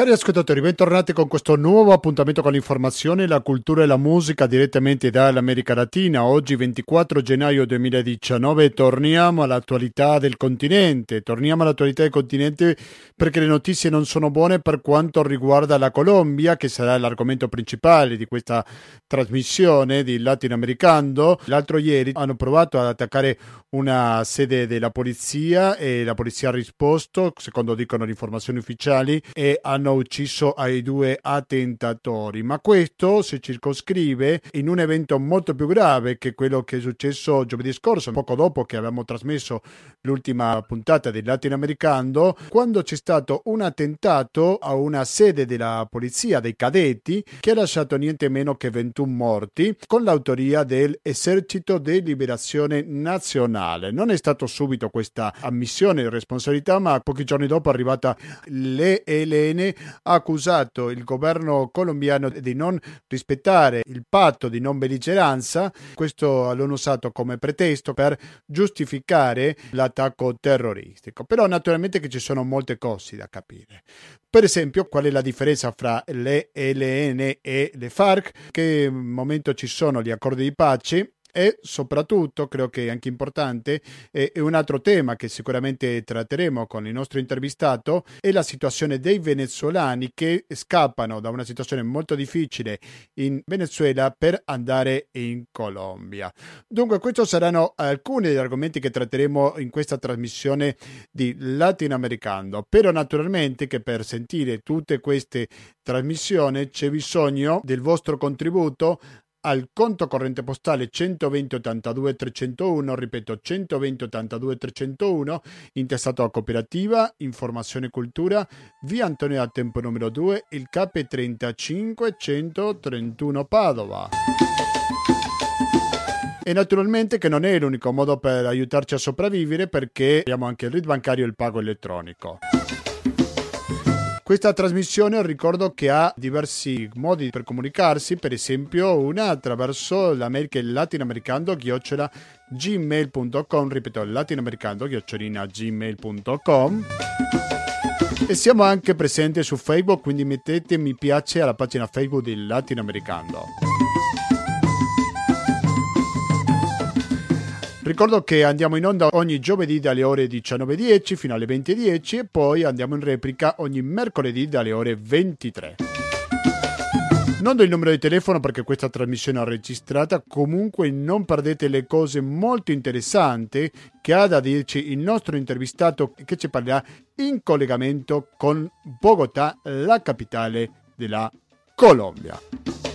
Cari ascoltatori, bentornati con questo nuovo appuntamento con l'informazione, la cultura e la musica direttamente dall'America Latina. Oggi 24 gennaio 2019 torniamo all'attualità del continente. Torniamo all'attualità del continente perché le notizie non sono buone per quanto riguarda la Colombia, che sarà l'argomento principale di questa trasmissione di Latinoamericano. L'altro ieri hanno provato ad attaccare una sede della polizia e la polizia ha risposto, secondo dicono le informazioni ufficiali, e hanno ucciso ai due attentatori. Ma questo si circoscrive in un evento molto più grave che quello che è successo giovedì scorso, poco dopo che abbiamo trasmesso l'ultima puntata del Latinoamericano, quando c'è stato un attentato a una sede della polizia, dei cadetti, che ha lasciato niente meno che 21 morti, con l'autoria dell'Esercito di Liberazione Nazionale. Non è stato subito questa ammissione di responsabilità, ma pochi giorni dopo è arrivata l'ELN, ha accusato il governo colombiano di non rispettare il patto di non belligeranza. Questo l'hanno usato come pretesto per giustificare l'attacco terroristico. Però naturalmente ci sono molte cose da capire. Per esempio, qual è la differenza fra l'ELN e le FARC? Che momento ci sono gli accordi di pace e soprattutto, credo che è anche importante, è un altro tema che sicuramente tratteremo con il nostro intervistato, è la situazione dei venezuelani che scappano da una situazione molto difficile in Venezuela per andare in Colombia. Dunque, questi saranno alcuni degli argomenti che tratteremo in questa trasmissione di Latinoamericano, però naturalmente che per sentire tutte queste trasmissioni c'è bisogno del vostro contributo al conto corrente postale 120 82 301, ripeto 120 82 301, intestato a Cooperativa Informazione e Cultura, via Antonio da Tempo numero 2, il CAP 35 131 Padova. E naturalmente che non è l'unico modo per aiutarci a sopravvivere perché abbiamo anche il RID bancario e il pago elettronico. Questa trasmissione ricordo che ha diversi modi per comunicarsi, per esempio una attraverso la mail che è latinoamericano chiocciola gmail.com, ripeto latinoamericano chiocciolina gmail.com e siamo anche presenti su Facebook, quindi mettete mi piace alla pagina Facebook di Latinoamericano. Ricordo che andiamo in onda ogni giovedì dalle ore 19.10 fino alle 20.10 e poi andiamo in replica ogni mercoledì dalle ore 23. Non do il numero di telefono perché questa trasmissione è registrata, comunque non perdete le cose molto interessanti che ha da dirci il nostro intervistato che ci parlerà in collegamento con Bogotà, la capitale della Colombia.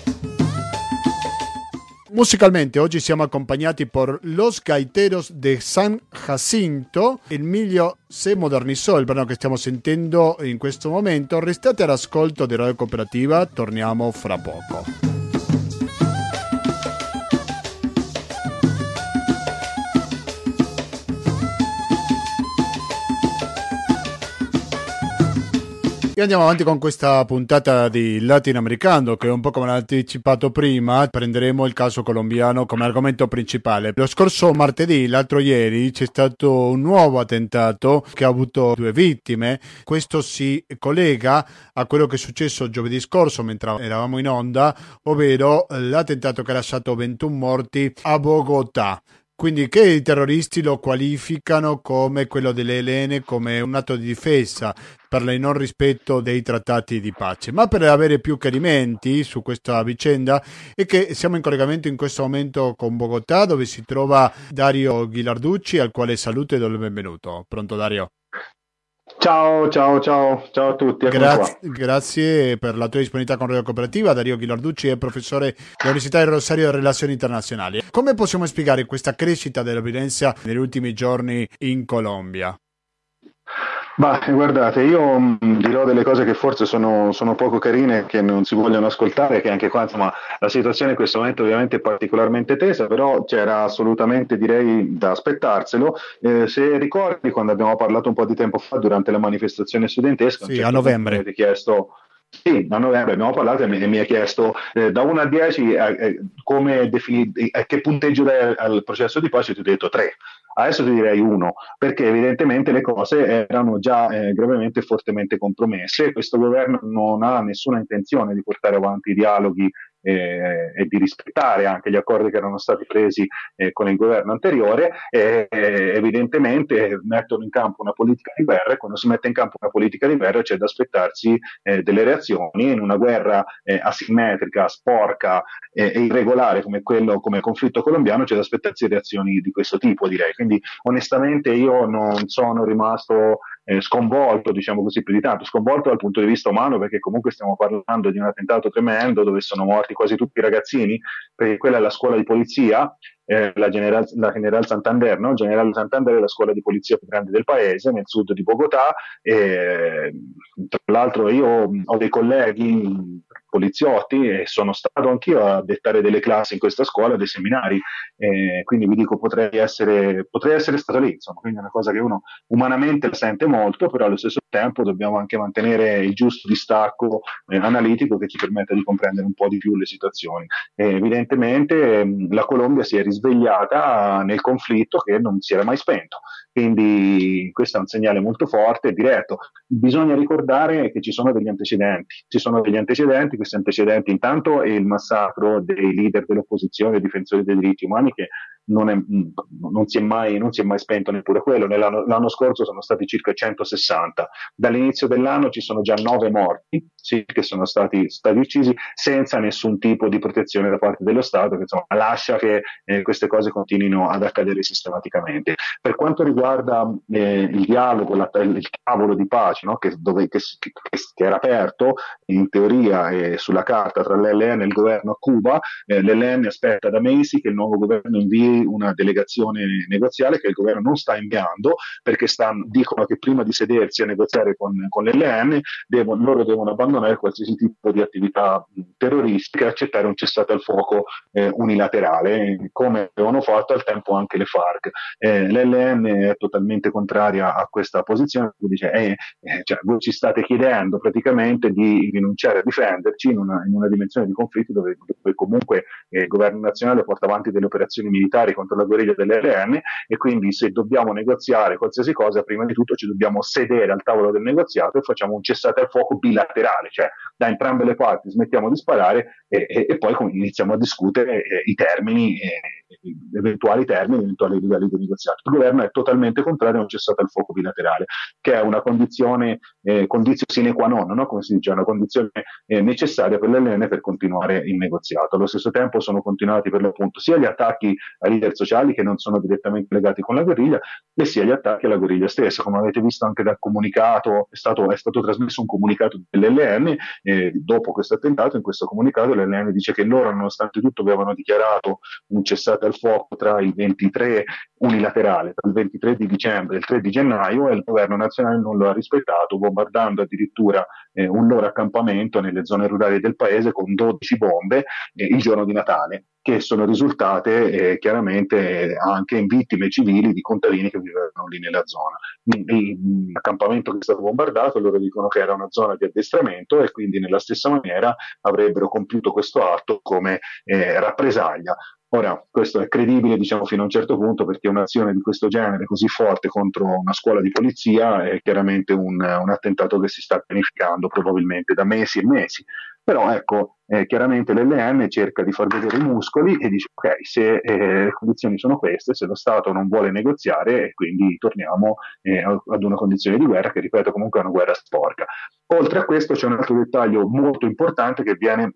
Musicalmente oggi siamo accompagnati por Los Gaiteros de San Jacinto. Il miglio se modernizó il brano che stiamo sentendo in questo momento. Restate all'ascolto di Radio Cooperativa, torniamo fra poco. E andiamo avanti con questa puntata di Latinoamericano che un po' come anticipato prima prenderemo il caso colombiano come argomento principale. Lo scorso martedì, l'altro ieri, c'è stato un nuovo attentato che ha avuto due vittime. Questo si collega a quello che è successo giovedì scorso mentre eravamo in onda, ovvero l'attentato che ha lasciato 21 morti a Bogotà. Quindi che i terroristi lo qualificano come quello delle Elene, come un atto di difesa per il non rispetto dei trattati di pace. Ma per avere più chiarimenti su questa vicenda è che siamo in collegamento in questo momento con Bogotà dove si trova Dario Ghilarducci al quale saluto e do il benvenuto. Pronto Dario? Ciao, ciao, ciao, ciao a tutti. Grazie, grazie, per la tua disponibilità con Radio Cooperativa. Dario Ghilarducci è professore dell'Università di Rosario di Relazioni Internazionali. Come possiamo spiegare questa crescita della violenza negli ultimi giorni in Colombia? Bah, guardate, io mh, mm, dirò delle cose che forse sono, sono, poco carine, che non si vogliono ascoltare, che anche qua insomma la situazione in questo momento ovviamente è particolarmente tesa, però c'era assolutamente direi da aspettarselo. Eh, se ricordi quando abbiamo parlato un po' di tempo fa durante la manifestazione studentesca, sì, a novembre. Ti chiesto sì, a novembre abbiamo parlato e mi, e mi ha chiesto eh, da 1 a 10 eh, eh, come defini, a che punteggio dai al processo di pace, ti ho detto 3. Adesso ti direi uno, perché evidentemente le cose erano già eh, gravemente e fortemente compromesse. Questo governo non ha nessuna intenzione di portare avanti i dialoghi eh, e di rispettare anche gli accordi che erano stati presi eh, con il governo anteriore, eh, evidentemente mettono in campo una politica di guerra e quando si mette in campo una politica di guerra c'è da aspettarsi eh, delle reazioni in una guerra eh, asimmetrica, sporca e irregolare come quello come il conflitto colombiano c'è da aspettarsi reazioni di questo tipo direi. Quindi onestamente io non sono rimasto eh, sconvolto, diciamo così, più di tanto, sconvolto dal punto di vista umano perché comunque stiamo parlando di un attentato tremendo dove sono morti quasi tutti i ragazzini, perché quella è la scuola di polizia, eh, la, General, la General Santander, no? General Santander è la scuola di polizia più grande del paese, nel sud di Bogotà, e, tra l'altro io ho dei colleghi poliziotti e sono stato anch'io a dettare delle classi in questa scuola, dei seminari, eh, quindi vi dico potrei essere, potrei essere stato lì, insomma, quindi è una cosa che uno umanamente la sente molto, però allo stesso tempo dobbiamo anche mantenere il giusto distacco eh, analitico che ci permetta di comprendere un po' di più le situazioni. Eh, evidentemente mh, la Colombia si è risvegliata nel conflitto che non si era mai spento. Quindi questo è un segnale molto forte e diretto. Bisogna ricordare che ci sono degli antecedenti. Ci sono degli antecedenti, questi antecedenti intanto è il massacro dei leader dell'opposizione, difensori dei diritti umani che non, è, non, si mai, non, si è mai, spento neppure quello. Nell'anno, l'anno scorso sono stati circa 160. Dall'inizio dell'anno ci sono già 9 morti sì, che sono stati, stati, uccisi senza nessun tipo di protezione da parte dello Stato, che insomma, lascia che eh, queste cose continuino ad accadere sistematicamente. Per quanto riguarda eh, il dialogo, la, il tavolo di pace no? che, dove, che, che, era aperto in teoria e sulla carta tra l'LN e il governo a Cuba, eh, l'LN aspetta da mesi che il nuovo governo invii una delegazione negoziale che il governo non sta inviando perché stanno, dicono che prima di sedersi a negoziare con, con l'LN devono, loro devono abbandonare qualsiasi tipo di attività terroristica e accettare un cessate al fuoco eh, unilaterale, come avevano fatto al tempo anche le FARC. Eh, L'LN totalmente contraria a questa posizione, dice eh, eh, cioè, voi ci state chiedendo praticamente di rinunciare a difenderci in una, in una dimensione di conflitto dove, dove comunque eh, il governo nazionale porta avanti delle operazioni militari contro la guerriglia dell'RN e quindi se dobbiamo negoziare qualsiasi cosa, prima di tutto ci dobbiamo sedere al tavolo del negoziato e facciamo un cessate al fuoco bilaterale, cioè da entrambe le parti smettiamo di sparare e, e, e poi iniziamo a discutere eh, i termini, eh, eventuali termini, eventuali livelli di negoziato. Il governo è totalmente contrario a un cessato al fuoco bilaterale, che è una condizione, eh, condizione sine qua non, no? come si dice, una condizione eh, necessaria per l'LN per continuare il negoziato. Allo stesso tempo sono continuati per l'appunto sia gli attacchi ai leader sociali che non sono direttamente legati con la guerriglia, e sia gli attacchi alla guerriglia stessa. Come avete visto anche dal comunicato, è stato, è stato trasmesso un comunicato dell'LN eh, dopo questo attentato, in questo comunicato l'LN dice che loro nonostante tutto avevano dichiarato un cessate al fuoco tra il 23 unilaterale, tra il 23 di dicembre e il 3 di gennaio e il governo nazionale non lo ha rispettato, bombardando addirittura eh, un loro accampamento nelle zone rurali del paese con 12 bombe eh, il giorno di Natale che sono risultate eh, chiaramente anche in vittime civili di contadini che vivevano lì nella zona. L'accampamento che è stato bombardato, loro dicono che era una zona di addestramento e quindi nella stessa maniera avrebbero compiuto questo atto come eh, rappresaglia. Ora, questo è credibile, diciamo, fino a un certo punto, perché un'azione di questo genere così forte contro una scuola di polizia è chiaramente un, un attentato che si sta pianificando probabilmente da mesi e mesi. Però ecco, eh, chiaramente l'LN cerca di far vedere i muscoli e dice ok, se eh, le condizioni sono queste, se lo Stato non vuole negoziare, quindi torniamo eh, ad una condizione di guerra che, ripeto, comunque è una guerra sporca. Oltre a questo c'è un altro dettaglio molto importante che viene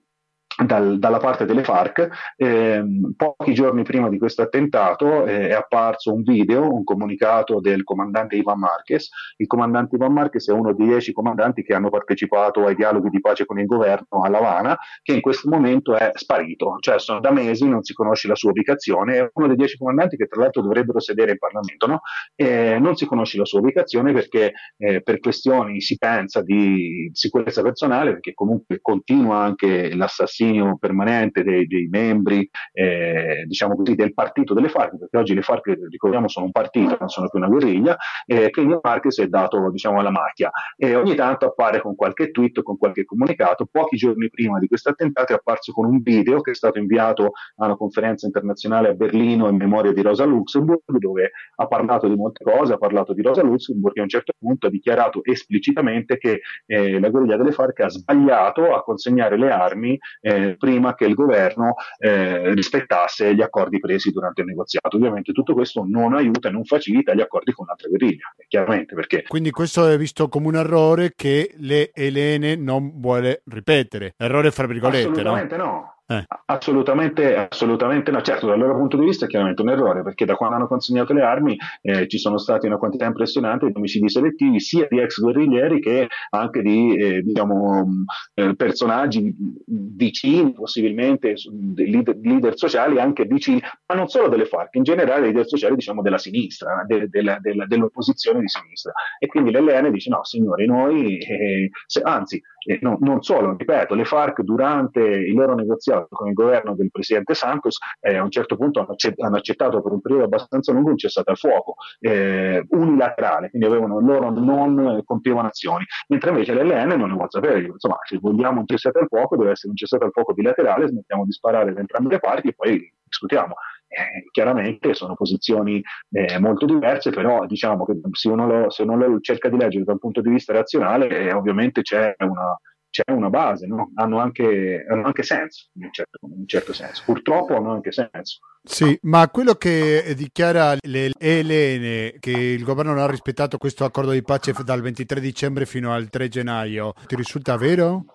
dal, dalla parte delle FARC. Eh, pochi giorni prima di questo attentato eh, è apparso un video, un comunicato del comandante Ivan Marquez. Il comandante Ivan Marquez è uno dei dieci comandanti che hanno partecipato ai dialoghi di pace con il governo a La Habana, che in questo momento è sparito, cioè sono da mesi non si conosce la sua ubicazione. È uno dei dieci comandanti che tra l'altro dovrebbero sedere in Parlamento, no? eh, non si conosce la sua ubicazione perché eh, per questioni si pensa di sicurezza personale, perché comunque continua anche l'assassinio sterminio permanente dei, dei membri eh, diciamo così, del partito delle FARC, perché oggi le FARC, ricordiamo, sono un partito, non sono più una guerriglia, e quindi Marquez è dato diciamo, alla macchia e ogni tanto appare con qualche tweet, con qualche comunicato. Pochi giorni prima di questo attentato è apparso con un video che è stato inviato a una conferenza internazionale a Berlino in memoria di Rosa Luxemburg, dove ha parlato di molte cose, ha parlato di Rosa Luxemburg e a un certo punto ha dichiarato esplicitamente che eh, la guerriglia delle FARC ha sbagliato a consegnare le armi eh, prima che il governo eh, rispettasse gli accordi presi durante il negoziato. Ovviamente tutto questo non aiuta e non facilita gli accordi con un'altra guerriglia, chiaramente perché... Quindi questo è visto come un errore che le Elene non vuole ripetere. Errore fra virgolette, Assolutamente no? no. Eh. Assolutamente, assolutamente no. Certo, dal loro punto di vista è chiaramente un errore, perché da quando hanno consegnato le armi eh, ci sono stati una quantità impressionante di omicidi selettivi, sia di ex guerriglieri che anche di eh, diciamo, eh, personaggi vicini, possibilmente leader, leader, sociali, anche vicini, ma non solo delle FARC, in generale leader sociali diciamo, della sinistra, de, de, de, dell'opposizione di sinistra. E quindi l'LN dice no, signori, noi, eh, se, anzi, eh, no, non solo, ripeto, le FARC durante i loro negoziati con il governo del presidente Santos, eh, a un certo punto hanno, accettato per un periodo abbastanza lungo un cessate al fuoco eh, unilaterale, quindi avevano, loro non compievano azioni, mentre invece l'LN non ne vuole sapere, insomma se vogliamo un cessate al fuoco deve essere un cessate al fuoco bilaterale, smettiamo di sparare da entrambe le parti e poi discutiamo. Eh, chiaramente sono posizioni eh, molto diverse, però diciamo che se uno, lo, se uno lo cerca di leggere da un punto di vista razionale, eh, ovviamente c'è una, c'è una base, no? hanno, anche, hanno, anche, senso, in un, certo, in un, certo, senso. Purtroppo hanno anche senso. Sì, ma quello che dichiara le Elene, che il governo non ha rispettato questo accordo di pace dal 23 dicembre fino al 3 gennaio, ti risulta vero?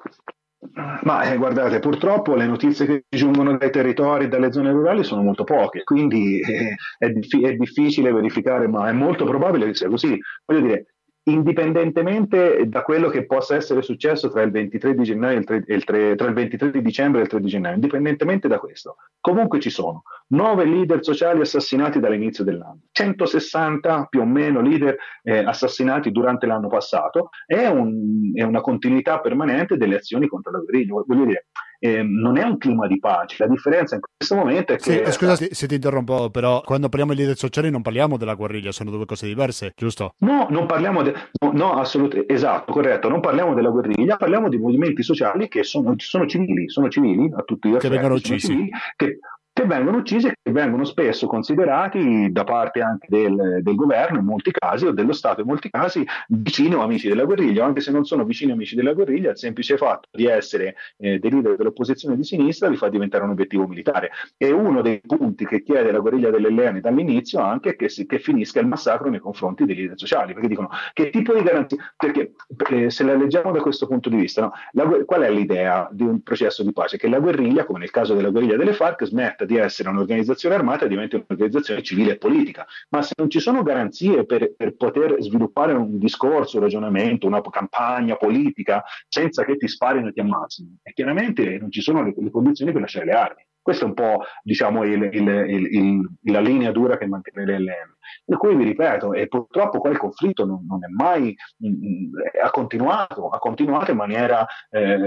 Ma eh, guardate, purtroppo le notizie che giungono dai territori, dalle zone rurali sono molto poche, quindi eh, è, dif- è, difficile verificare, ma è molto probabile che sia così. Voglio dire, indipendentemente da quello che possa essere successo tra il 23 di gennaio e il 3, il 3, tra il 23 di dicembre e il 3 di gennaio, indipendentemente da questo, comunque ci sono nove leader sociali assassinati dall'inizio dell'anno, 160 più o meno leader eh, assassinati durante l'anno passato, è, un, è, una continuità permanente delle azioni contro la guerriglia. Voglio dire, eh, non è un clima di pace. La differenza in questo momento è che. Sì, eh, scusa se, se, ti interrompo, però quando parliamo di leader sociali non parliamo della guerriglia, sono due cose diverse, giusto? No, non parliamo. De... No, no assolutamente esatto, corretto. Non parliamo della guerriglia, parliamo di movimenti sociali che sono, sono civili, sono civili a tutti gli effetti. Che vengono uccisi. Civili, che che vengono uccisi e che vengono spesso considerati da parte anche del, del, governo in molti casi o dello Stato in molti casi vicini o amici della guerriglia, anche se non sono vicini o amici della guerriglia, il semplice fatto di essere eh, dei leader dell'opposizione di sinistra li fa diventare un obiettivo militare. E uno dei punti che chiede la guerriglia dell'Elene dall'inizio anche è che, si, che finisca il massacro nei confronti dei leader sociali, perché dicono che tipo di garanzia, perché eh, se la leggiamo da questo punto di vista, no? la, qual è l'idea di un processo di pace? Che la guerriglia, come nel caso della guerriglia delle FARC, smetta di essere un'organizzazione armata diventi un'organizzazione civile e politica. Ma se non ci sono garanzie per, per poter sviluppare un discorso, un ragionamento, una campagna politica senza che ti sparino e ti ammazzino, chiaramente non ci sono le, le condizioni per lasciare le armi. Questa è un po' diciamo, il, il, il, la linea dura che mantiene l'LM. Per cui vi ripeto, e purtroppo quel conflitto non, non è mai, mh, mm, mm, ha continuato, ha continuato in maniera, eh,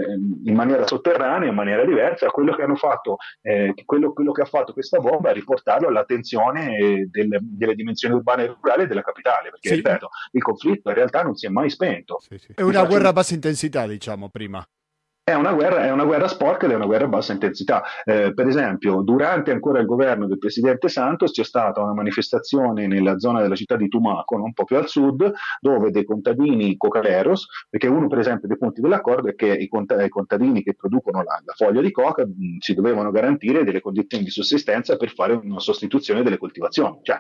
in maniera, sotterranea, in maniera diversa, quello che hanno fatto, eh, quello, quello, che ha fatto questa bomba è riportarlo all'attenzione del, delle dimensioni urbane e rurali della capitale, perché sì. ripeto, il conflitto in realtà non si è mai spento. Sì, sì. È una guerra a bassa intensità, diciamo, prima. È una, guerra, è una guerra sporca ed è una guerra a bassa intensità. Eh, per esempio, durante ancora il governo del presidente Santos c'è stata una manifestazione nella zona della città di Tumaco, un po' più al sud, dove dei contadini cocaleros, perché uno per esempio dei punti dell'accordo è che i, i contadini che producono la, la foglia di coca mh, si dovevano garantire delle condizioni di sussistenza per fare una sostituzione delle coltivazioni. Cioè,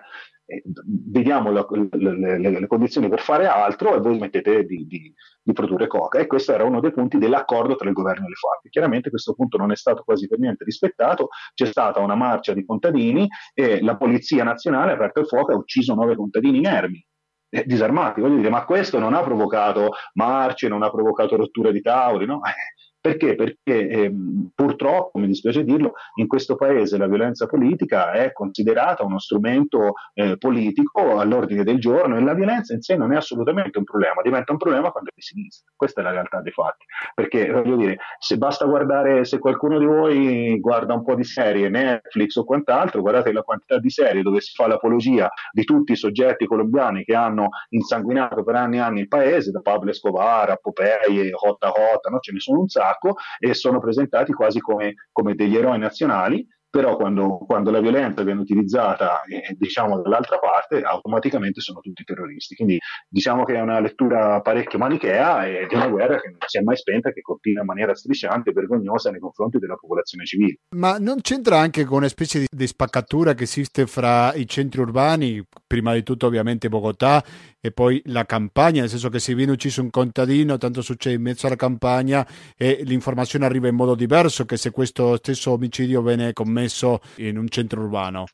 vediamo la, le, le, le, condizioni per fare altro e voi smettete di, di, di, produrre coca. E questo era uno dei punti dell'accordo tra il governo e le FARC. Chiaramente questo punto non è stato quasi per niente rispettato, c'è stata una marcia di contadini e la Polizia Nazionale ha aperto il fuoco e ha ucciso nove contadini inermi. Eh, disarmati, voglio dire, ma questo non ha provocato marce, non ha provocato rotture di tavoli, no? Eh, Perché? Perché eh, purtroppo, mi dispiace dirlo, in questo paese la violenza politica è considerata uno strumento eh, politico all'ordine del giorno e la violenza in sé non è assolutamente un problema, diventa un problema quando è di sinistra. Questa è la realtà dei fatti. Perché voglio dire, se basta guardare, se qualcuno di voi guarda un po' di serie, Netflix o quant'altro, guardate la quantità di serie dove si fa l'apologia di tutti i soggetti colombiani che hanno insanguinato per anni e anni il paese, da Pablo Escobar a Popeye, Hotta Hotta, no? ce ne sono un sacco e sono presentati quasi come, come degli eroi nazionali però quando, quando, la violenza viene utilizzata eh, diciamo dall'altra parte automaticamente sono tutti terroristi. Quindi diciamo che è una lettura parecchio manichea e di una guerra che non si è mai spenta che continua in maniera strisciante e vergognosa nei confronti della popolazione civile. Ma non c'entra anche con una specie di, di spaccatura che esiste fra i centri urbani prima di tutto ovviamente Bogotà e poi la campagna, nel senso che se viene ucciso un contadino, tanto succede in mezzo alla campagna e l'informazione arriva in modo diverso che se questo stesso omicidio viene commesso in un centro urbano.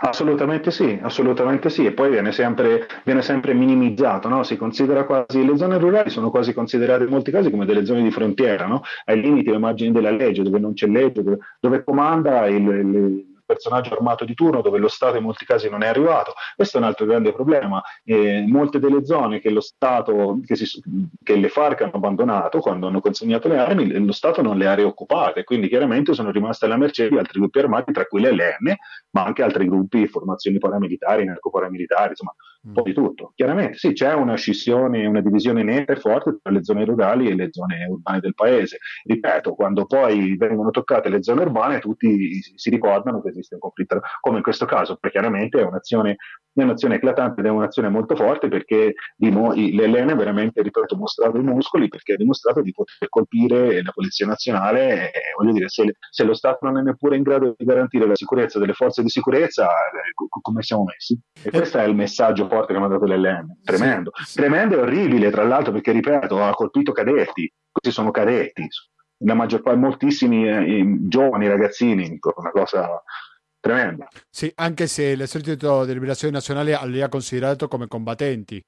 Assolutamente sì, assolutamente sì, e poi viene sempre, viene sempre minimizzato, no? si considera quasi, le zone rurali sono quasi considerate in molti casi come delle zone di frontiera, no? ai limiti ai margini della legge, dove non c'è legge, dove, dove comanda il, il personaggio armato di turno dove lo Stato in molti casi non è arrivato. Questo è un altro grande problema. Eh, molte delle zone che lo Stato, che, si, che, le FARC hanno abbandonato quando hanno consegnato le armi, lo Stato non le ha reoccupate, quindi chiaramente sono rimaste alla mercé di altri gruppi armati, tra cui l'LN, ma anche altri gruppi, formazioni paramilitari, narcoparamilitari, insomma, un po' di tutto. Chiaramente sì, c'è una scissione, una divisione netta e forte tra le zone rurali e le zone urbane del paese. Ripeto, quando poi vengono toccate le zone urbane, tutti si ricordano che esiste un conflitto, come in questo caso, perché chiaramente è un'azione, è un'azione eclatante ed è un'azione molto forte perché l'Elena veramente, ripeto, ha mostrato i muscoli perché ha dimostrato di poter colpire la Polizia Nazionale. E, voglio dire, se, se, lo Stato non è neppure in grado di garantire la sicurezza delle forze di sicurezza, eh, come siamo messi? E eh. questo è il messaggio forte che mi ha dato l'LM. Tremendo. Sì, sì. Tremendo e orribile, tra l'altro, perché, ripeto, ha colpito cadetti. Questi sono cadetti la maggior parte, moltissimi eh, giovani ragazzini, una cosa tremenda. Sì, anche se l'esercito di liberazione nazionale li ha considerato come combattenti,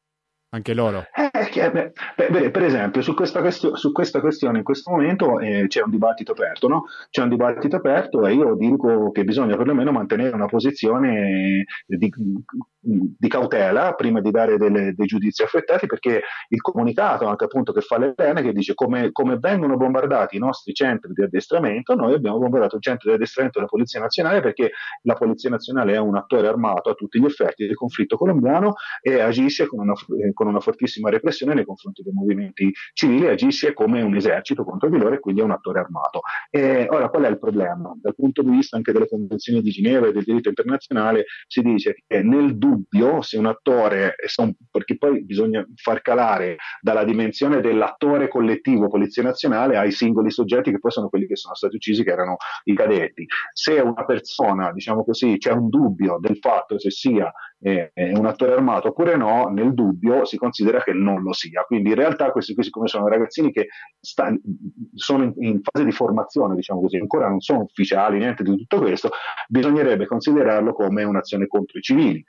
anche loro. Eh, beh, beh, per esempio, su questa, questio- su questa, questione in questo momento eh, c'è un dibattito aperto, no? C'è un dibattito aperto e io dico che bisogna perlomeno mantenere una posizione di, di cautela prima di dare delle, dei giudizi affrettati perché il comunicato anche appunto che fa l'ELN che dice come, come, vengono bombardati i nostri centri di addestramento noi abbiamo bombardato il centro di addestramento della Polizia Nazionale perché la Polizia Nazionale è un attore armato a tutti gli effetti del conflitto colombiano e agisce con una, con una fortissima repressione nei confronti dei movimenti civili agisce come un esercito contro di loro e quindi è un attore armato e ora qual è il problema? dal punto di vista anche delle convenzioni di Ginevra e del diritto internazionale si dice che nel dubbio dubbio se un attore, perché poi bisogna far calare dalla dimensione dell'attore collettivo Polizia Nazionale ai singoli soggetti che poi sono quelli che sono stati uccisi, che erano i cadetti. Se una persona, diciamo così, c'è un dubbio del fatto se sia eh, un attore armato oppure no, nel dubbio si considera che non lo sia. Quindi in realtà questi qui, siccome sono ragazzini che sta, sono in, in, fase di formazione, diciamo così, ancora non sono ufficiali, niente di tutto questo, bisognerebbe considerarlo come un'azione contro i civili.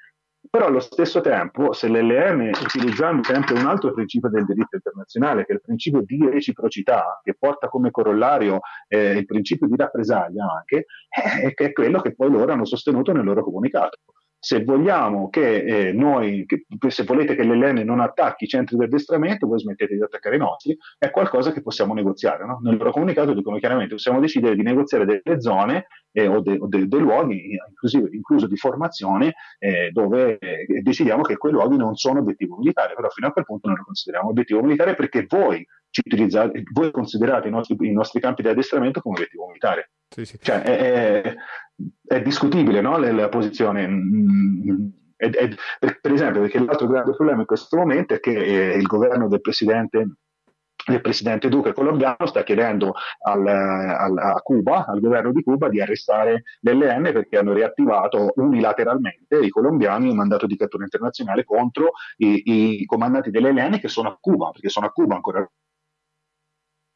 Però allo stesso tempo, se l'LM, utilizzando sempre un altro principio del diritto internazionale, che è il principio di reciprocità, che porta come corollario eh, il principio di rappresaglia anche, eh, che è quello che poi loro hanno sostenuto nel loro comunicato se vogliamo che eh, noi, che, se volete che l'LN non attacchi i centri di addestramento, voi smettete di attaccare i nostri, è qualcosa che possiamo negoziare. No? Nel loro comunicato dicono chiaramente possiamo decidere di negoziare delle zone eh, o, de, o de, dei luoghi, incluso di formazione, eh, dove eh, decidiamo che quei luoghi non sono obiettivo militare, però fino a quel punto noi lo consideriamo obiettivo militare perché voi, ci utilizzate, voi considerate i nostri, i nostri campi di addestramento come obiettivo militare. Sì, sì. Cioè, è, è, è, discutibile no? la, la, posizione. È, per esempio, perché l'altro grande problema in questo momento è che eh, il governo del presidente il presidente Duque colombiano sta chiedendo al, al, a Cuba, al governo di Cuba, di arrestare l'LN perché hanno riattivato unilateralmente i colombiani un mandato di cattura internazionale contro i, i comandanti dell'LN che sono a Cuba, perché sono a Cuba ancora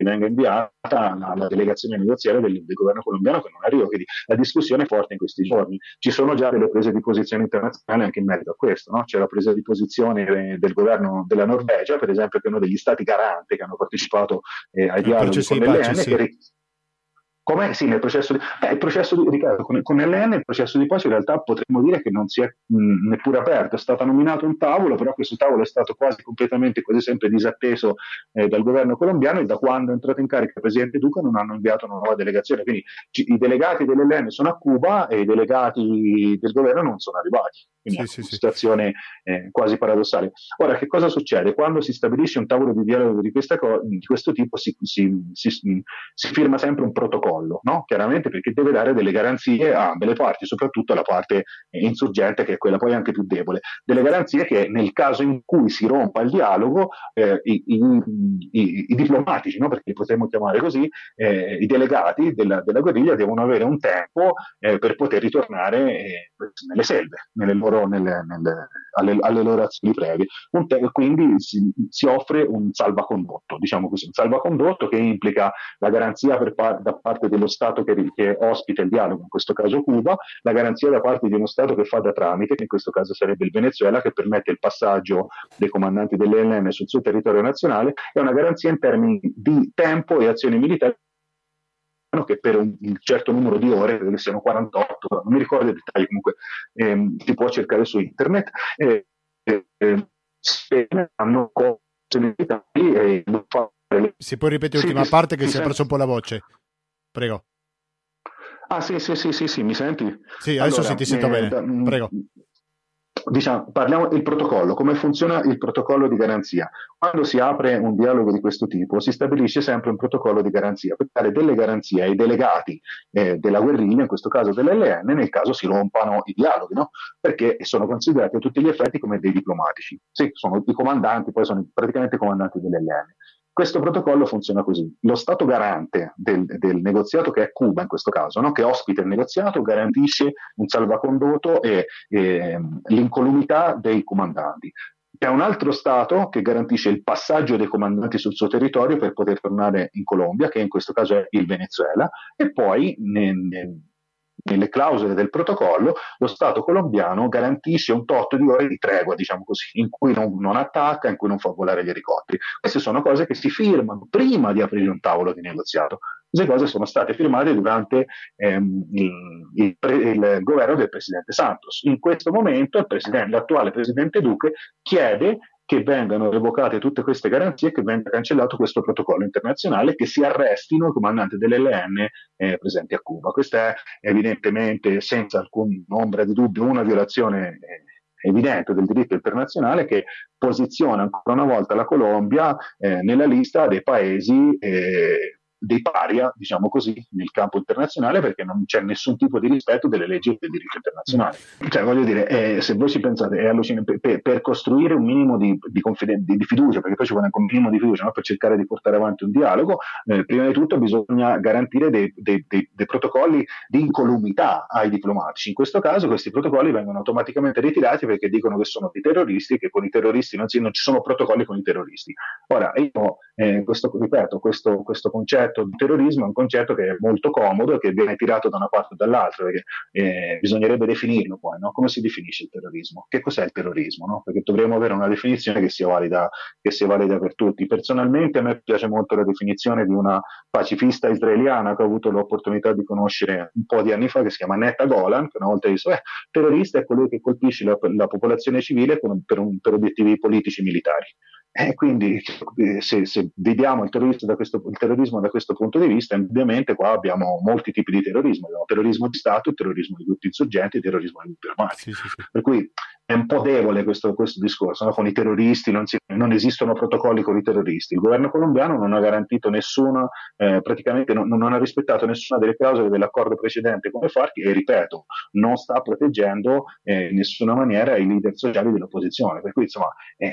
venga inviata la, la delegazione negoziale del, del, governo colombiano che non arriva, quindi la discussione è forte in questi giorni. Ci sono già delle prese di posizione internazionali anche in merito a questo, no? c'è la presa di posizione del governo della Norvegia, per esempio, che è uno degli stati garanti che hanno partecipato eh, ai dialoghi con l'ELN, sì. che, come sì, nel processo di, eh, il processo di Riccardo, con, con LN il processo di pace in realtà potremmo dire che non si è mh, neppure aperto, è stato nominato un tavolo, però questo tavolo è stato quasi completamente, quasi sempre disatteso eh, dal governo colombiano e da quando è entrato in carica il presidente Duca non hanno inviato una nuova delegazione, quindi ci, i delegati dell'LN sono a Cuba e i delegati del governo non sono arrivati. Quindi sì, è una sì, situazione eh, quasi paradossale. Ora, che cosa succede? Quando si stabilisce un tavolo di dialogo di, co- di questo tipo si, si, si, si firma sempre un protocollo controllo, no? chiaramente perché deve dare delle garanzie a delle parti, soprattutto alla parte insurgente che è quella poi anche più debole, delle garanzie che nel caso in cui si rompa il dialogo eh, i, i, i, i, diplomatici, no? perché li potremmo chiamare così, eh, i delegati della, della, guerriglia devono avere un tempo eh, per poter ritornare eh, nelle selve, nelle loro, nelle, nelle, alle, alle, loro azioni previe. Te- quindi si, si, offre un salvacondotto, diciamo così, un salvacondotto che implica la garanzia par- da parte parte dello Stato che, che, ospita il dialogo, in questo caso Cuba, la garanzia da parte di uno Stato che fa da tramite, che in questo caso sarebbe il Venezuela, che permette il passaggio dei comandanti dell'ELN sul suo territorio nazionale, è una garanzia in termini di tempo e azioni militari che per un, certo numero di ore, che siano 48, non mi ricordo i dettagli, comunque ehm, si può cercare su internet, eh, eh, hanno cose militari e si può ripetere l'ultima sì, parte che si è perso un po' la voce. Prego. Ah sì, sì, sì, sì, sì mi senti? Sì, adesso allora, sì, ti sento eh, bene. Mm, Prego. Diciamo, parliamo del protocollo, come funziona il protocollo di garanzia. Quando si apre un dialogo di questo tipo si stabilisce sempre un protocollo di garanzia per dare delle garanzie ai delegati eh, della guerriglia, in questo caso dell'LN, nel caso si rompano i dialoghi, no? perché sono considerati a tutti gli effetti come dei diplomatici. Sì, sono i comandanti, poi sono praticamente comandanti dell'LN. Questo protocollo funziona così. Lo Stato garante del, del negoziato, che è Cuba in questo caso, no? che ospita il negoziato, garantisce un salvacondotto e, e l'incolumità dei comandanti. C'è un altro Stato che garantisce il passaggio dei comandanti sul suo territorio per poter tornare in Colombia, che in questo caso è il Venezuela, e poi ne, ne, nelle clausole del protocollo, lo Stato colombiano garantisce un tot di ore di tregua, diciamo così, in cui non, non, attacca, in cui non fa volare gli elicotteri. Queste sono cose che si firmano prima di aprire un tavolo di negoziato. Queste cose sono state firmate durante ehm, il, il, il, governo del presidente Santos. In questo momento l'attuale presidente Duque chiede che vengano revocate tutte queste garanzie che venga cancellato questo protocollo internazionale, che si arrestino i comandanti dell'LN eh, presenti a Cuba. Questa è evidentemente, senza alcun ombra di dubbio, una violazione eh, evidente del diritto internazionale che posiziona ancora una volta la Colombia eh, nella lista dei paesi eh, dei paria, diciamo così, nel campo internazionale perché non c'è nessun tipo di rispetto delle leggi del diritto internazionale. Cioè, voglio dire, eh, se voi ci pensate, è allucinante, per, per, costruire un minimo di, di, confiden- di, fiducia, perché poi ci vuole anche un minimo di fiducia no? per cercare di portare avanti un dialogo, eh, prima di tutto bisogna garantire dei, dei, dei, dei, protocolli di incolumità ai diplomatici. In questo caso questi protocolli vengono automaticamente ritirati perché dicono che sono dei terroristi e che con i terroristi non, si, non ci sono protocolli con i terroristi. Ora, io, eh, questo, ripeto, questo, questo concetto di terrorismo è un concetto che è molto comodo e che viene tirato da una parte o dall'altra, perché eh, bisognerebbe definirlo poi, no? come si definisce il terrorismo? Che cos'è il terrorismo? No? Perché dovremmo avere una definizione che sia, valida, che sia valida per tutti. Personalmente a me piace molto la definizione di una pacifista israeliana che ho avuto l'opportunità di conoscere un po' di anni fa, che si chiama Netta Golan, che una volta disse, eh, terrorista è colui che colpisce la, la popolazione civile un, per, un, per obiettivi politici militari. E quindi eh, se, se vediamo il, da questo, il, terrorismo da questo punto di vista, ovviamente qua abbiamo molti tipi di terrorismo, abbiamo terrorismo di Stato, terrorismo di gruppi insorgenti e il terrorismo di gruppi armati. Sì, sì, sì. Per cui è un po' debole questo, questo discorso, no? con i terroristi non, si, non, esistono protocolli con i terroristi. Il governo colombiano non ha garantito nessuna, eh, praticamente non, non, ha rispettato nessuna delle clausole dell'accordo precedente come FARC e, ripeto, non sta proteggendo eh, in nessuna maniera i leader sociali dell'opposizione. Per cui, insomma, eh,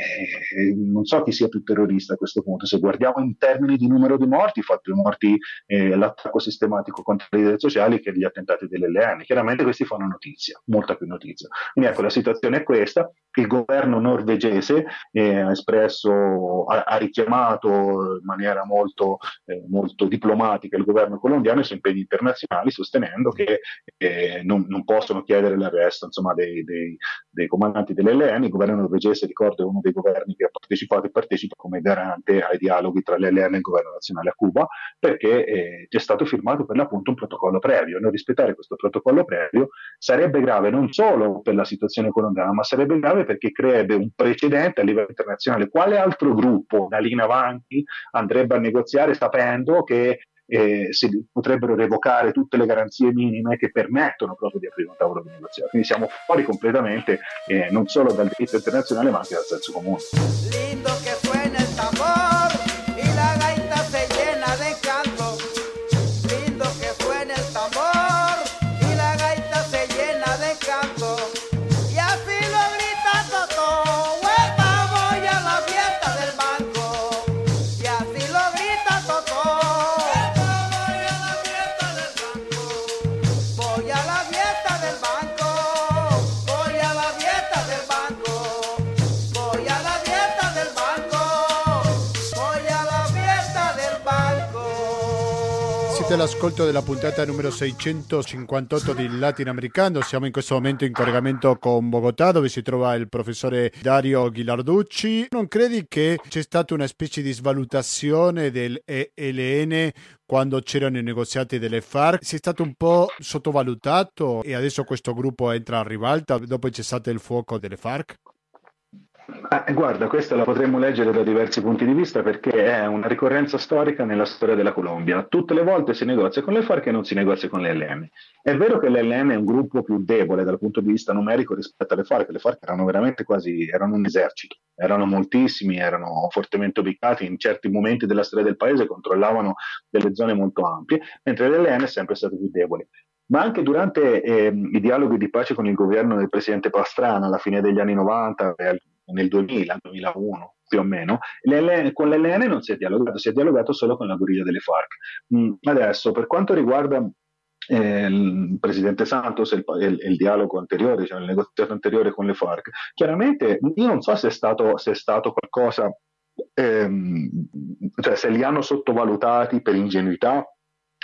non so chi sia più terrorista a questo punto. Se guardiamo in termini di numero di morti, fa più morti eh, l'attacco sistematico contro i leader sociali che gli attentati dell'LN. Chiaramente questi fanno notizia, molta più notizia. Quindi ecco, la situazione questa, il governo norvegese eh, ha espresso, ha, ha, richiamato in maniera molto, eh, molto, diplomatica il governo colombiano e i suoi impegni internazionali, sostenendo che eh, non, non, possono chiedere l'arresto insomma, dei, dei, dei, comandanti dell'LN. Il governo norvegese, ricordo, è uno dei governi che ha partecipato e partecipa come garante ai dialoghi tra l'LN e il governo nazionale a Cuba, perché eh, è stato firmato per l'appunto un protocollo previo. Non rispettare questo protocollo previo sarebbe grave non solo per la situazione colombiana, ma sarebbe grave perché creerebbe un precedente a livello internazionale. Quale altro gruppo da lì in avanti andrebbe a negoziare sapendo che eh, si potrebbero revocare tutte le garanzie minime che permettono proprio di aprire un tavolo di negoziato. Quindi siamo fuori completamente eh, non solo dal diritto internazionale ma anche dal senso comune. Siete all'ascolto della puntata numero 658 di Latinoamericano. Siamo in questo momento in collegamento con Bogotà, dove si trova il professore Dario Ghilarducci. Non credi che c'è stata una specie di svalutazione del ELN quando c'erano i negoziati delle FARC? Si è stato un po' sottovalutato e adesso questo gruppo entra a ribalta dopo il cessate il fuoco delle FARC? Eh, guarda, questa la potremmo leggere da diversi punti di vista perché è una ricorrenza storica nella storia della Colombia. Tutte le volte si negozia con le FARC e non si negozia con le LN. È vero che l'LN è un gruppo più debole dal punto di vista numerico rispetto alle FARC, le FARC erano veramente quasi, erano un esercito, erano moltissimi, erano fortemente ubicati in certi momenti della storia del paese, controllavano delle zone molto ampie, mentre l'LN è sempre stato più debole ma anche durante eh, i dialoghi di pace con il governo del presidente Pastrana alla fine degli anni 90 e nel 2000, 2001 più o meno, con l'LN non si è dialogato, si è dialogato solo con la guerriglia delle FARC. Mm, adesso, per quanto riguarda eh, il presidente Santos e il, il, il, dialogo anteriore, cioè il negoziato anteriore con le FARC, chiaramente io non so se è stato, se è stato qualcosa, ehm, cioè se li hanno sottovalutati per ingenuità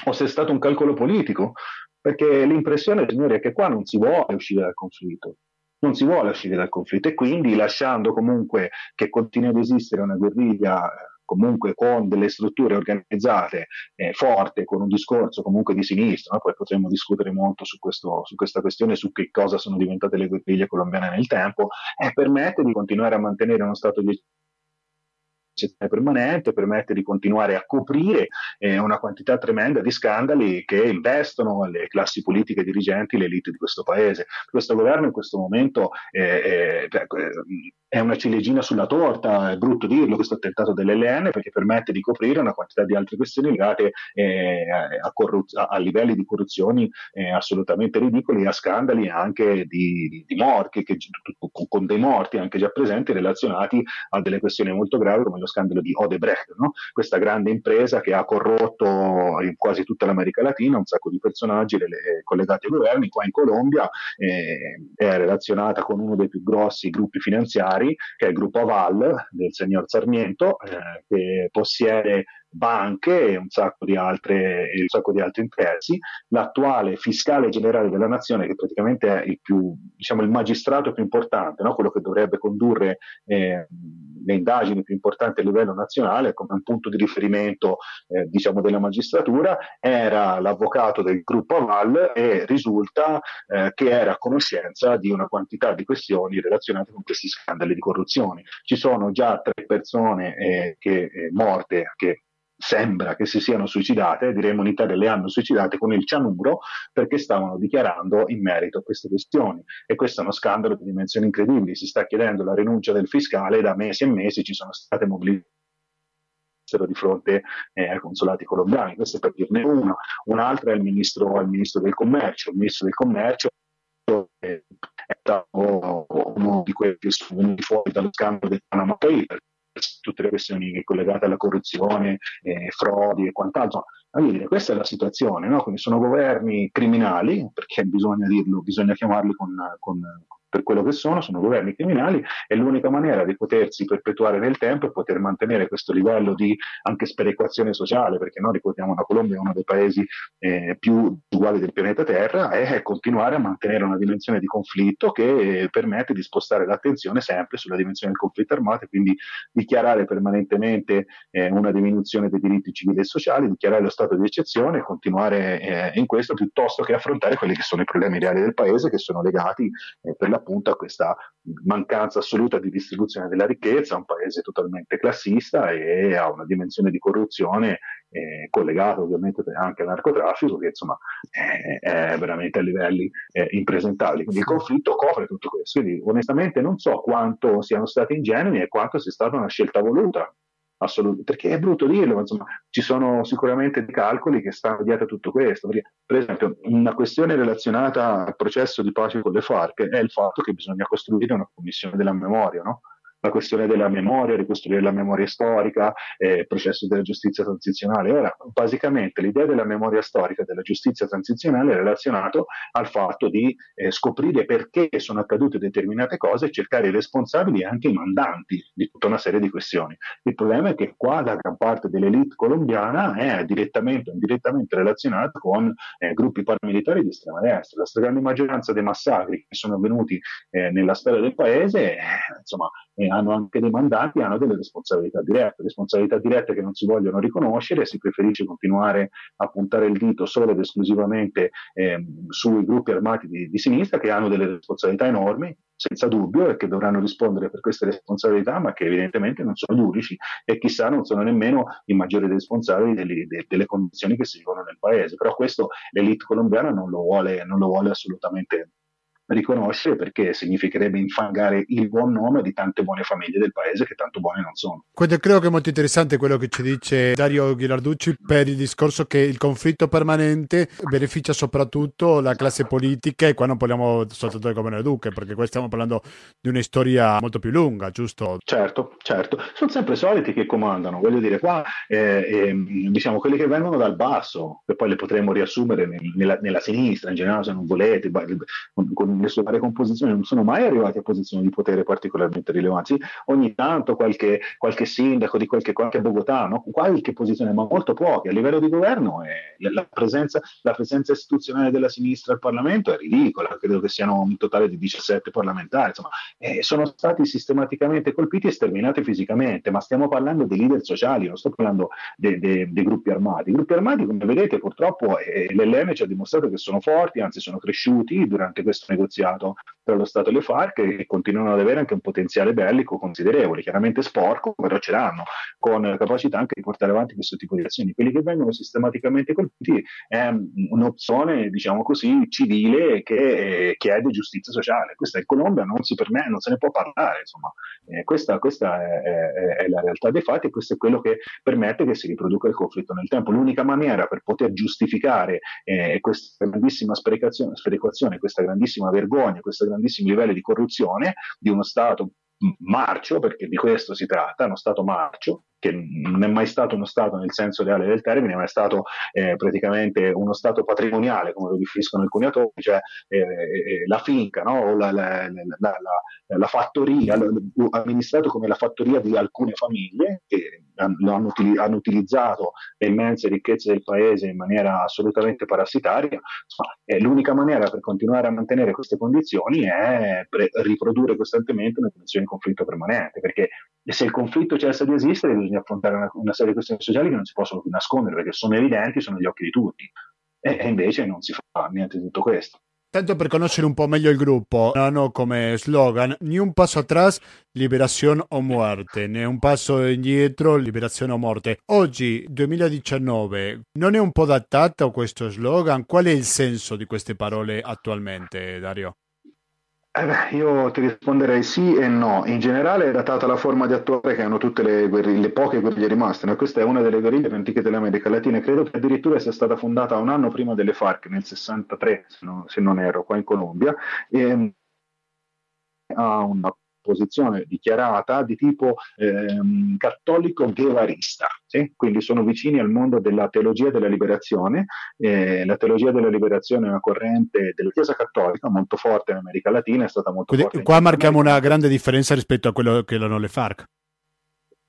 o se è stato un calcolo politico, perché l'impressione, signori, è che qua non si vuole uscire dal conflitto non si vuole uscire dal conflitto e quindi lasciando comunque che continui ad esistere una guerriglia eh, comunque con delle strutture organizzate eh, forte, con un discorso comunque di sinistra, no? poi potremmo discutere molto su, questo, su, questa questione, su che cosa sono diventate le guerriglie colombiane nel tempo, eh, permette di continuare a mantenere uno stato di permanente, permette di continuare a coprire eh, una quantità tremenda di scandali che investono le classi politiche dirigenti, le elite di questo paese. Questo governo in questo momento eh, eh, è una ciliegina sulla torta, è brutto dirlo questo attentato dell'LN perché permette di coprire una quantità di altre questioni legate eh, a, corruz- a, livelli di corruzioni eh, assolutamente ridicoli, a scandali anche di, di, di morti, che, con dei morti anche già presenti relazionati a delle questioni molto gravi come lo scandalo di Odebrecht, no? questa grande impresa che ha corrotto in quasi tutta l'America Latina un sacco di personaggi le, collegati ai governi, qua in Colombia eh, è relazionata con uno dei più grossi gruppi finanziari che è il gruppo Aval del signor Sarmiento, eh, che possiede banche e un sacco di altre, un sacco di altri interessi, l'attuale fiscale generale della nazione, che praticamente è il, più, diciamo, il magistrato più importante, no? quello che dovrebbe condurre eh, le indagini più importanti a livello nazionale, come un punto di riferimento eh, diciamo, della magistratura, era l'avvocato del gruppo Aval e risulta eh, che era a conoscenza di una quantità di questioni relazionate con questi scandali di corruzione. Ci sono già tre persone eh, che, eh, morte che sembra che si siano suicidate, diremmo in Italia le hanno suicidate con il cianuro perché stavano dichiarando in merito a queste questioni. E questo è uno scandalo di dimensioni incredibili, si sta chiedendo la rinuncia del fiscale da mesi e mesi ci sono state mobilitazioni di fronte eh, ai consolati colombiani, questo è per dirne uno, un'altra è il ministro, il ministro del commercio, il ministro del commercio è stato uno di quelli che sono venuti fuori dallo scandalo del Panama Papers tutte le questioni collegate alla corruzione, eh, frodi e quant'altro. Dire, questa è la situazione, no? quindi sono governi criminali, perché bisogna dirlo, bisogna chiamarli con, con, per quello che sono, sono governi criminali e l'unica maniera di potersi perpetuare nel tempo è poter mantenere questo livello di anche sperequazione sociale, perché noi ricordiamo la Colombia è uno dei paesi eh, più uguali del pianeta Terra, e continuare a mantenere una dimensione di conflitto che eh, permette di spostare l'attenzione sempre sulla dimensione del conflitto armato e quindi dichiarare permanentemente eh, una diminuzione dei diritti civili e sociali, dichiarare lo stato di eccezione e continuare eh, in questo piuttosto che affrontare quelli che sono i problemi reali del paese che sono legati eh, per l'appunto a questa mancanza assoluta di distribuzione della ricchezza, un paese totalmente classista e a una dimensione di corruzione eh, collegata ovviamente anche al narcotraffico che insomma è, è veramente a livelli eh, impresentabili. Quindi il conflitto copre tutto questo. Quindi onestamente non so quanto siano stati ingenui e quanto sia stata una scelta voluta assolutamente, perché è brutto dirlo, ma insomma ci sono sicuramente dei calcoli che stanno dietro a tutto questo. Perché, per esempio, una questione relazionata al processo di pace con le FARC è il fatto che bisogna costruire una commissione della memoria, no? La questione della memoria, ricostruire la memoria storica, eh, il processo della giustizia transizionale. Ora, basicamente l'idea della memoria storica della giustizia transizionale è relazionato al fatto di eh, scoprire perché sono accadute determinate cose e cercare i responsabili e anche i mandanti di tutta una serie di questioni. Il problema è che qua la gran parte dell'elite colombiana è direttamente o indirettamente relazionata con eh, gruppi paramilitari di estrema destra. La stragrande maggioranza dei massacri che sono avvenuti eh, nella storia del paese, eh, insomma, eh, hanno anche dei mandanti, hanno delle responsabilità dirette, responsabilità dirette che non si vogliono riconoscere, si preferisce continuare a puntare il dito solo ed esclusivamente eh, sui gruppi armati di, di sinistra che hanno delle responsabilità enormi, senza dubbio, e che dovranno rispondere per queste responsabilità, ma che evidentemente non sono giudici e chissà non sono nemmeno i maggiori responsabili delle, de, delle condizioni che si vivono nel paese. Però questo l'elite colombiana non lo vuole, non lo vuole assolutamente riconoscere perché significherebbe infangare il buon nome di tante buone famiglie del paese che tanto buone non sono. Quindi credo che è molto interessante quello che ci dice Dario Ghilarducci per il discorso che il conflitto permanente beneficia soprattutto la classe politica e qua non parliamo soltanto del governo Duque perché qua stiamo parlando di una storia molto più lunga, giusto? Certo, certo. Sono sempre i soliti che comandano, voglio dire qua eh, eh, diciamo quelli che vengono dal basso, che poi le potremmo riassumere nella, nella sinistra in generale se non volete, con le sue varie composizioni non sono mai arrivati a posizioni di potere particolarmente rilevanti. Ogni tanto qualche, qualche sindaco di qualche, qualche Bogotà, no? qualche posizione, ma molto poche. A livello di governo eh, la, presenza, la, presenza, istituzionale della sinistra al Parlamento è ridicola, credo che siano un totale di 17 parlamentari. Insomma, eh, sono stati sistematicamente colpiti e sterminati fisicamente, ma stiamo parlando di leader sociali, non sto parlando dei de, de gruppi armati. I gruppi armati, come vedete, purtroppo eh, l'LN ci ha dimostrato che sono forti, anzi sono cresciuti durante questo negoziato negoziato tra lo Stato e le FARC e continuano ad avere anche un potenziale bellico considerevole, chiaramente sporco, però ce l'hanno, con la capacità anche di portare avanti questo tipo di azioni. Quelli che vengono sistematicamente colpiti è un'opzione, diciamo così, civile che chiede giustizia sociale. Questa in Colombia non si permette, non se ne può parlare, insomma. Eh, questa, questa è, è, è, la realtà dei fatti e questo è quello che permette che si riproduca il conflitto nel tempo. L'unica maniera per poter giustificare eh, questa grandissima sperequazione, questa grandissima vergogna, questi grandissimi livelli di corruzione di uno Stato marcio, perché di questo si tratta, uno Stato marcio, che non è mai stato uno Stato nel senso reale del termine, ma è stato eh, praticamente uno Stato patrimoniale, come lo definiscono alcuni autori, cioè eh, eh la finca, no? la, la, la, la, fattoria, amministrato come la fattoria di alcune famiglie che hanno, hanno, utilizzato le immense ricchezze del paese in maniera assolutamente parassitaria. Insomma, l'unica maniera per continuare a mantenere queste condizioni è pre- riprodurre costantemente una condizione di conflitto permanente, perché se il conflitto cessa di esistere bisogna affrontare una, una, serie di questioni sociali che non si possono più nascondere perché sono evidenti, sono agli occhi di tutti. E, e invece non si fa niente di tutto questo. Tanto per conoscere un po' meglio il gruppo, hanno come slogan ni un passo atrás, liberazione o muerte, né un passo indietro, liberazione o morte. Oggi, 2019, non è un po' datato questo slogan? Qual è il senso di queste parole attualmente, Dario? Eh beh, io ti risponderei sì e no. In generale è datata la forma di attore che hanno tutte le, guerriglie, le poche guerriglie rimaste. No? Questa è una delle guerriglie più antiche dell'America Latina. Credo che addirittura sia stata fondata un anno prima delle FARC, nel 63, se, no, se non ero, qua in Colombia. E, ha una posizione dichiarata di tipo ehm, cattolico guevarista, sì? quindi sono vicini al mondo della teologia della liberazione. Eh, la teologia della liberazione è una corrente della Chiesa Cattolica molto forte in America Latina, è stata molto quindi, forte. Qua marchiamo una grande differenza rispetto a quello che erano le FARC.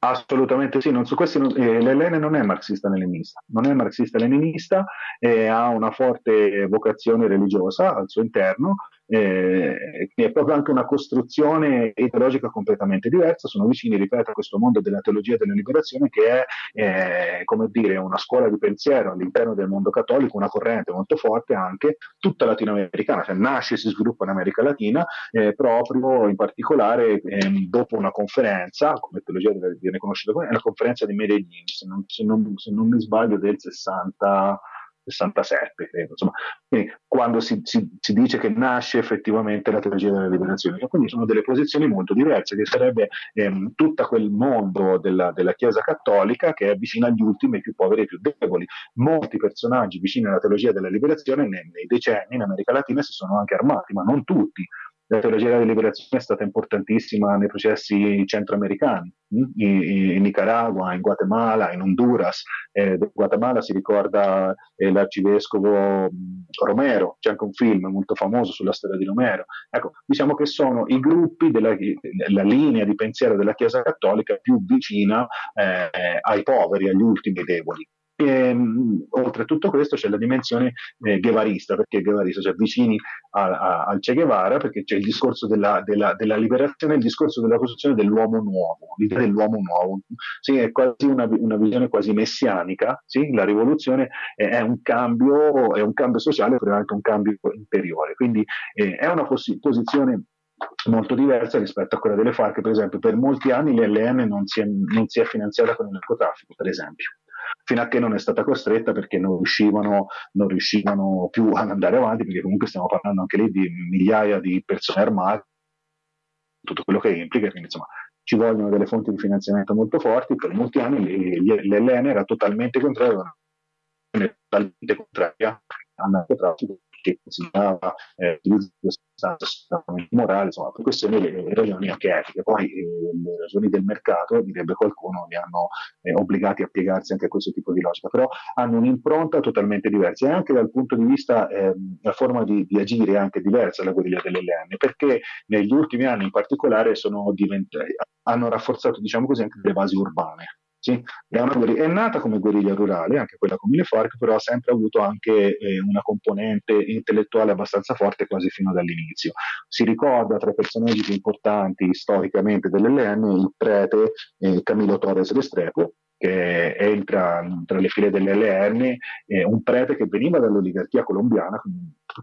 Assolutamente sì, non su questi, eh, l'Elene non è marxista-leninista, non è marxista-leninista, eh, ha una forte vocazione religiosa al suo interno, eh, è proprio anche una costruzione ideologica completamente diversa, sono vicini, ripeto, a questo mondo della teologia della liberazione che è, eh, come dire, una scuola di pensiero all'interno del mondo cattolico, una corrente molto forte anche, tutta latinoamericana, cioè nasce e si sviluppa in America Latina, eh, proprio in particolare ehm, dopo una conferenza, come teologia viene conosciuta come, la conferenza di Medellin, se non, se non, se non mi sbaglio del 60 67, credo. Insomma, quando si, si, si, dice che nasce effettivamente la teologia della liberazione. Quindi sono delle posizioni molto diverse, che sarebbe ehm, tutto quel mondo della, della, Chiesa cattolica che è vicino agli ultimi, i più poveri e più deboli. Molti personaggi vicini alla teologia della liberazione nei, nei decenni in America Latina si sono anche armati, ma non tutti la teologia della liberazione è stata importantissima nei processi centroamericani, hm? in, in Nicaragua, in Guatemala, in Honduras. Eh, in Guatemala si ricorda eh, l'arcivescovo Romero, c'è anche un film molto famoso sulla storia di Romero. Ecco, diciamo che sono i gruppi della la linea di pensiero della Chiesa cattolica più vicina eh, ai poveri, agli ultimi deboli. E, ehm, oltre a tutto questo c'è la dimensione eh, guevarista, perché guevarista, cioè vicini a, a, al Che Guevara, perché c'è il discorso della, della, della, liberazione, il discorso della costruzione dell'uomo nuovo, l'idea dell'uomo nuovo. Sì, è quasi una, una visione quasi messianica, sì? la rivoluzione è, è, un cambio, è un cambio sociale, però è anche un cambio interiore. Quindi eh, è una posi- posizione molto diversa rispetto a quella delle FARC, per esempio per molti anni l'LN non si è, non si è finanziata con il narcotraffico, per esempio fino a che non è stata costretta perché non riuscivano, non riuscivano più ad andare avanti, perché comunque stiamo parlando anche lì di migliaia di persone armate, tutto quello che implica, quindi insomma ci vogliono delle fonti di finanziamento molto forti, per molti anni l'LN era totalmente contraria, totalmente contraria al che considerava eh, morali, insomma, per questioni e ragioni anche etiche. Poi eh, le ragioni del mercato, direbbe qualcuno, li hanno eh, obbligati a piegarsi anche a questo tipo di logica, però hanno un'impronta totalmente diversa e anche dal punto di vista ehm, la forma di, di, agire è anche diversa la guerriglia dell'LN, perché negli ultimi anni in particolare hanno rafforzato, diciamo così, anche le basi urbane. Sì, guerriglia, è, nata come guerriglia rurale, anche quella come le FARC, però ha sempre avuto anche eh, una componente intellettuale abbastanza forte quasi fino dall'inizio. Si ricorda tra i personaggi più importanti storicamente dell'LN il prete eh, Camilo Torres Restrepo, che entra tra le file dell'LN, eh, un prete che veniva dall'oligarchia colombiana,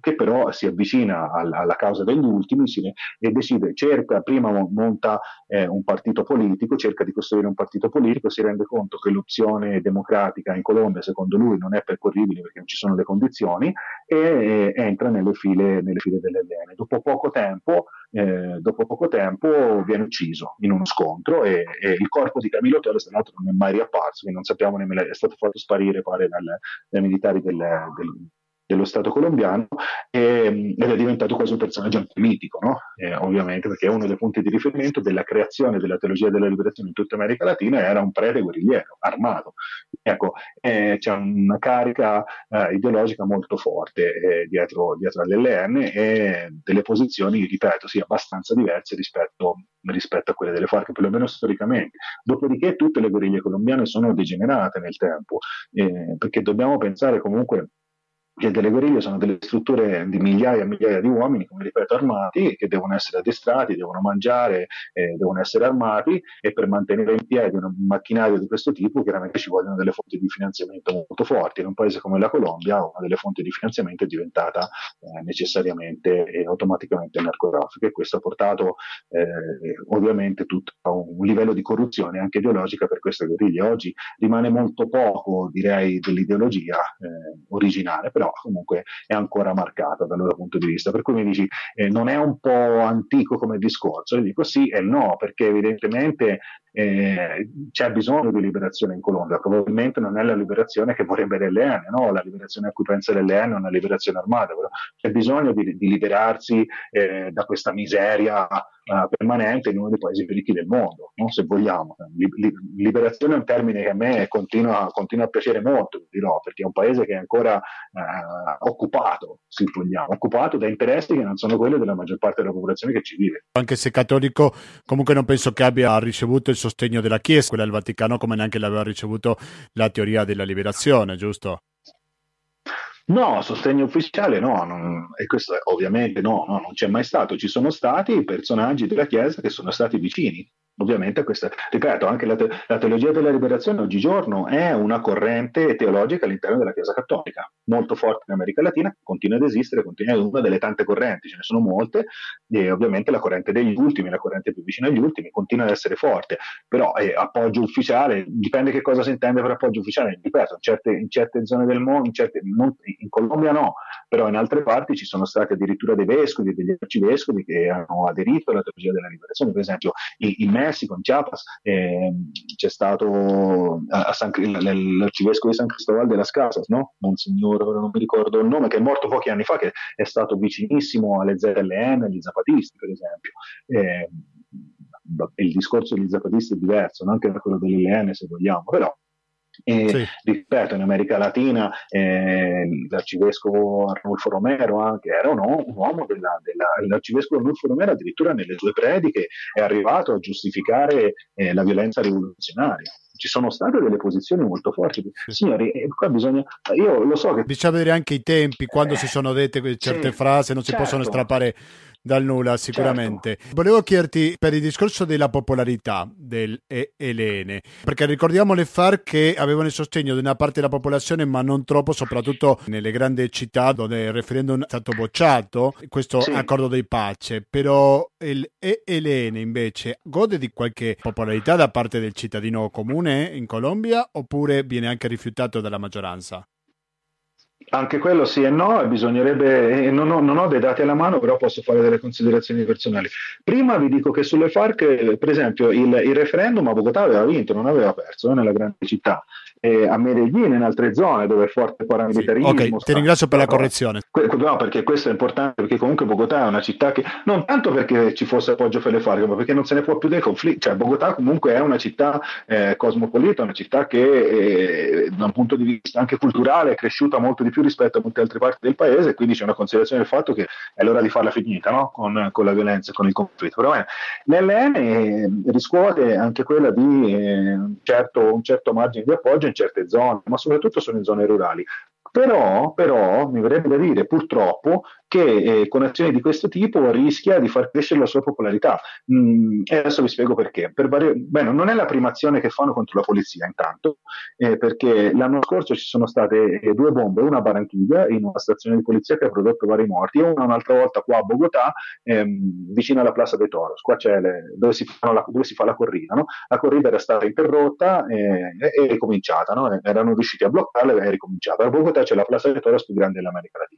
che però si avvicina alla, alla causa degli ultimi si, e decide, cerca, prima monta eh, un partito politico, cerca di costruire un partito politico, si rende conto che l'opzione democratica in Colombia secondo lui non è percorribile perché non ci sono le condizioni e eh, entra nelle file, nelle file dell'LN. Dopo poco tempo eh, dopo poco tempo viene ucciso in uno scontro e, e il corpo di Camillo Torres tra l'altro non è mai riapparso, quindi non sappiamo nemmeno, è stato fatto sparire pare dal, dai militari del, del, dello Stato colombiano e, ed è diventato quasi un personaggio anche mitico, no? eh, ovviamente perché uno dei punti di riferimento della creazione della teologia della liberazione in tutta America Latina era un prete guerrigliero, armato. Ecco, eh, c'è una carica eh, ideologica molto forte eh, dietro, dietro all'LN e delle posizioni, ripeto, sì, abbastanza diverse rispetto, rispetto a quelle delle FARC, perlomeno storicamente. Dopodiché tutte le guerriglie colombiane sono degenerate nel tempo, eh, perché dobbiamo pensare comunque che delle guerriglie sono delle strutture di migliaia e migliaia di uomini, come ripeto, armati, che devono essere addestrati, devono mangiare, eh, devono essere armati e per mantenere in piedi un macchinario di questo tipo chiaramente ci vogliono delle fonti di finanziamento molto forti. In un paese come la Colombia una delle fonti di finanziamento è diventata eh, necessariamente e automaticamente il narcotraffico e questo ha portato eh, ovviamente tutto a un livello di corruzione anche ideologica per queste guerriglie. Oggi rimane molto poco, direi, dell'ideologia eh, originale, però comunque è ancora marcata dal loro punto di vista. Per cui mi dici, eh, non è un po' antico come discorso? Io dico sì e no, perché evidentemente eh, c'è bisogno di liberazione in Colombia, probabilmente non è la liberazione che vorrebbe l'LN, no? la liberazione a cui pensa l'LN è una liberazione armata, però c'è bisogno di, di liberarsi eh, da questa miseria uh, permanente in uno dei paesi più ricchi del mondo, no? se vogliamo. liberazione è un termine che a me continua, continua, a piacere molto, dirò, perché è un paese che è ancora uh, occupato, se vogliamo, occupato da interessi che non sono quelli della maggior parte della popolazione che ci vive. Anche se cattolico, comunque non penso che abbia ricevuto il sostegno della Chiesa, quella del Vaticano, come neanche l'aveva ricevuto la teoria della liberazione, giusto? No, sostegno ufficiale no, non, e questo ovviamente no, no, non c'è mai stato. Ci sono stati personaggi della Chiesa che sono stati vicini ovviamente questa, ripeto, anche la, te- la, teologia della liberazione oggigiorno è una corrente teologica all'interno della Chiesa Cattolica, molto forte in America Latina, continua ad esistere, continua, è una delle tante correnti, ce ne sono molte, e ovviamente la corrente degli ultimi, la corrente più vicina agli ultimi, continua ad essere forte, però eh, appoggio ufficiale, dipende che cosa si intende per appoggio ufficiale, ripeto, in certe, in certe zone del mondo, in, certe, non, in Colombia no, però in altre parti ci sono stati addirittura dei vescovi, degli arcivescovi che hanno aderito alla teologia della liberazione, per esempio il, il Messico, in Chiapas, eh, c'è stato San, l'arcivescovo di San Cristobal de las Casas, no? Monsignor, non mi ricordo il nome, che è morto pochi anni fa, che è stato vicinissimo alle ZLN, agli zapatisti, per esempio. Eh, il discorso degli zapatisti è diverso, non anche da quello dell'LN se vogliamo, però e, sì. Ripeto, in America Latina eh, l'arcivescovo Arnulfo Romero anche era un, un uomo della, della, l'arcivescovo Arnulfo Romero addirittura nelle sue prediche è arrivato a giustificare eh, la violenza rivoluzionaria ci sono state delle posizioni molto forti. Signori, eh, qua bisogna. Io lo so che. Bisogna vedere anche i tempi, quando eh, si sono dette certe sì, frasi, non si certo. possono strappare dal nulla sicuramente. Certo. Volevo chiederti per il discorso della popolarità del Elene, perché ricordiamo le FARC che avevano il sostegno di una parte della popolazione ma non troppo, soprattutto nelle grandi città dove il referendum è stato bocciato, questo sì. accordo di pace, però il Elene invece gode di qualche popolarità da parte del cittadino comune in Colombia oppure viene anche rifiutato dalla maggioranza? Anche quello sì e no, bisognerebbe, non, ho, non, ho, dei dati alla mano, però posso fare delle considerazioni personali. Prima vi dico che sulle FARC, per esempio, il, il referendum a Bogotà aveva vinto, non aveva perso eh, nella grande città eh, a Medellin e in altre zone dove è forte il paramilitarismo. Sì. Ok, ti ringrazio per la correzione. No, perché questo è importante, perché comunque Bogotà è una città che, non tanto perché ci fosse appoggio per le FARC, ma perché non se ne può più dei conflitti. Cioè, Bogotà comunque è una città eh, cosmopolita, una città che eh, da un punto di vista anche culturale è cresciuta molto di più rispetto a molte altre parti del paese, quindi c'è una considerazione del fatto che è l'ora di farla finita no? con, con, la violenza e con il conflitto. Però, l'LN eh, riscuote anche quella di eh, un certo, un certo margine di appoggio in certe zone, ma soprattutto sono in zone rurali. Però, però, mi verrebbe da dire purtroppo che eh, con azioni di questo tipo rischia di far crescere la sua popolarità. Mm, e adesso vi spiego perché. Per varie... Beh, non è la prima azione che fanno contro la polizia, intanto, eh, perché l'anno scorso ci sono state eh, due bombe, una a Barranquilla, in una stazione di polizia che ha prodotto vari morti, e una un'altra volta qua a Bogotà, ehm, vicino alla Plaza dei Toros, qua c'è le... dove, si la... dove, si fa la corrida. No? La corrida era stata interrotta eh, e ricominciata, no? erano riusciti a bloccarla e è ricominciata. A Bogotà c'è la Plaza dei Toros più grande dell'America Latina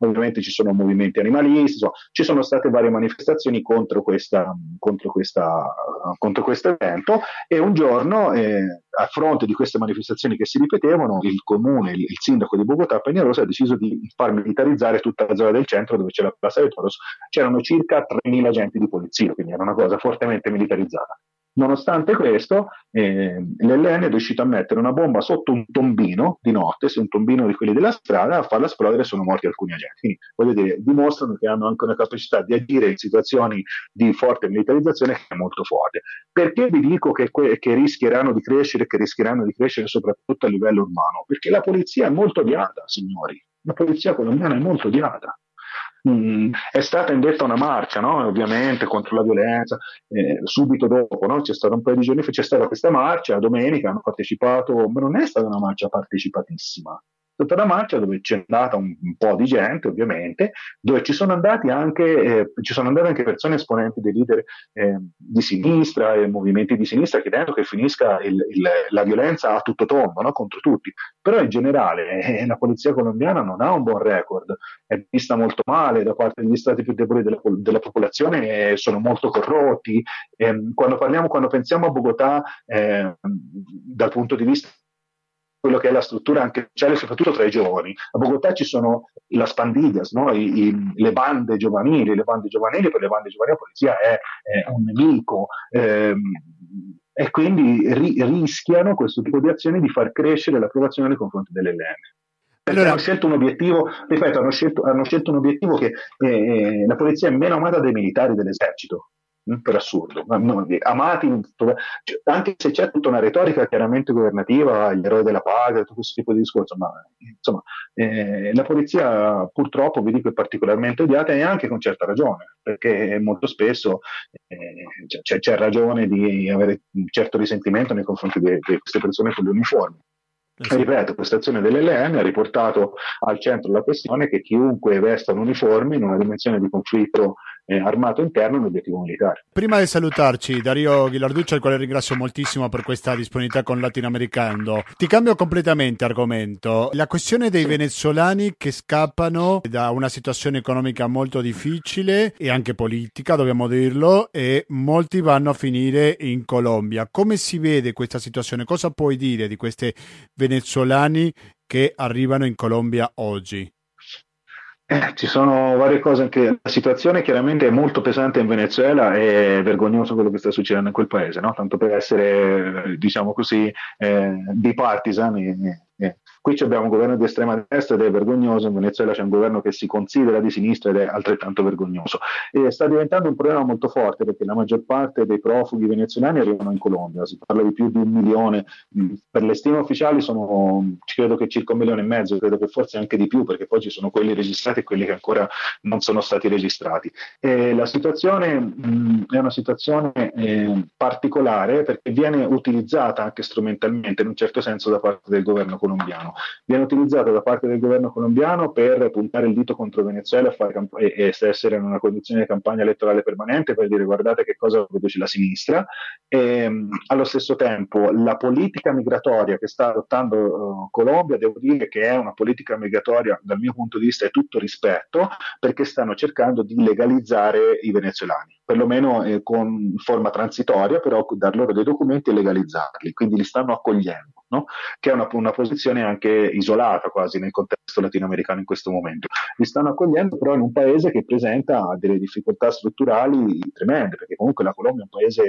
ovviamente ci sono movimenti animalisti, insomma, ci sono state varie manifestazioni contro, questa, contro, questa, contro questo evento e un giorno eh, a fronte di queste manifestazioni che si ripetevano il comune, il, il sindaco di Bogotà, Peñarosa, ha deciso di far militarizzare tutta la zona del centro dove c'è la Plaza de Toros, c'erano circa 3.000 agenti di polizia, quindi era una cosa fortemente militarizzata. Nonostante questo, eh, l'LN è riuscito a mettere una bomba sotto un tombino di notte, se un tombino di quelli della strada, a farla esplodere e sono morti alcuni agenti. Quindi, voglio dire, dimostrano che hanno anche una capacità di agire in situazioni di forte militarizzazione che è molto forte. Perché vi dico che, que- che rischieranno di crescere, che rischieranno di crescere soprattutto a livello urbano? Perché la polizia è molto odiata, signori. La polizia colombiana è molto odiata. Mm, è stata indetta una marcia, no? ovviamente, contro la violenza, eh, subito dopo, no? c'è stata un paio di giorni fa, c'è stata questa marcia, domenica hanno partecipato, ma non è stata una marcia partecipatissima, tutta la marcia dove c'è andata un, un, po' di gente ovviamente, dove ci sono anche, eh, ci sono andate anche persone esponenti dei leader eh, di sinistra e movimenti di sinistra chiedendo che finisca il, il, la violenza a tutto tondo no? contro tutti. Però in generale eh, la polizia colombiana non ha un buon record, è vista molto male da parte degli stati più deboli della, della popolazione, sono molto corrotti. Ehm, quando parliamo, quando pensiamo a Bogotà eh, dal punto di vista quello che è la struttura anche sociale, soprattutto tra i giovani. A Bogotà ci sono le spandillas, no? I, i, le bande giovanili, le bande giovanili, per le bande giovanili la polizia è, è un nemico. Ehm, e quindi ri- rischiano questo tipo di azioni di far crescere l'approvazione nei confronti dell'LN. Perché allora, hanno scelto un obiettivo, ripeto, hanno scelto, hanno scelto un obiettivo che eh, eh la polizia è meno amata dei militari dell'esercito per assurdo, amati, cioè, anche se c'è tutta una retorica chiaramente governativa, gli eroi della paga, tutto questo tipo di discorso, ma insomma, eh, la polizia purtroppo vi dico è particolarmente odiata e anche con certa ragione, perché molto spesso eh, c'è, c'è, ragione di avere un certo risentimento nei confronti di, di queste persone con gli uniformi. Sì. Ripeto, questa azione dell'LN ha riportato al centro la questione che chiunque vesta un uniforme in una dimensione di conflitto eh, armato interno è un obiettivo militare. Prima di salutarci, Dario Ghilarduccio, al quale ringrazio moltissimo per questa disponibilità con Latinoamericano, ti cambio completamente argomento. La questione dei venezuelani che scappano da una situazione economica molto difficile e anche politica, dobbiamo dirlo, e molti vanno a finire in Colombia. Come si vede questa situazione? Cosa puoi dire di questi venezuelani che arrivano in Colombia oggi? Eh, ci sono varie cose anche. La situazione chiaramente è molto pesante in Venezuela e è vergognoso quello che sta succedendo in quel paese, no? tanto per essere, diciamo così, eh, bipartisan. E, Qui abbiamo un governo di estrema destra ed è vergognoso, in Venezuela c'è un governo che si considera di sinistra ed è altrettanto vergognoso. E sta diventando un problema molto forte perché la maggior parte dei profughi venezuelani arrivano in Colombia, si parla di più di un milione, per le stime ufficiali sono credo che circa un milione e mezzo, credo che forse anche di più perché poi ci sono quelli registrati e quelli che ancora non sono stati registrati. E la situazione mh, è una situazione eh, particolare perché viene utilizzata anche strumentalmente in un certo senso da parte del governo colombiano viene utilizzato da parte del governo colombiano per puntare il dito contro Venezuela camp- e, e, essere in una condizione di campagna elettorale permanente per dire guardate che cosa produce la sinistra. E, ehm, allo stesso tempo la politica migratoria che sta adottando uh, Colombia, devo dire che è una politica migratoria dal mio punto di vista è tutto rispetto perché stanno cercando di legalizzare i venezuelani, perlomeno eh, con forma transitoria, però dar loro dei documenti e legalizzarli, quindi li stanno accogliendo no? che è una, una, posizione anche isolata quasi nel contesto latinoamericano in questo momento. Li stanno accogliendo però in un paese che presenta delle difficoltà strutturali tremende, perché comunque la Colombia è un paese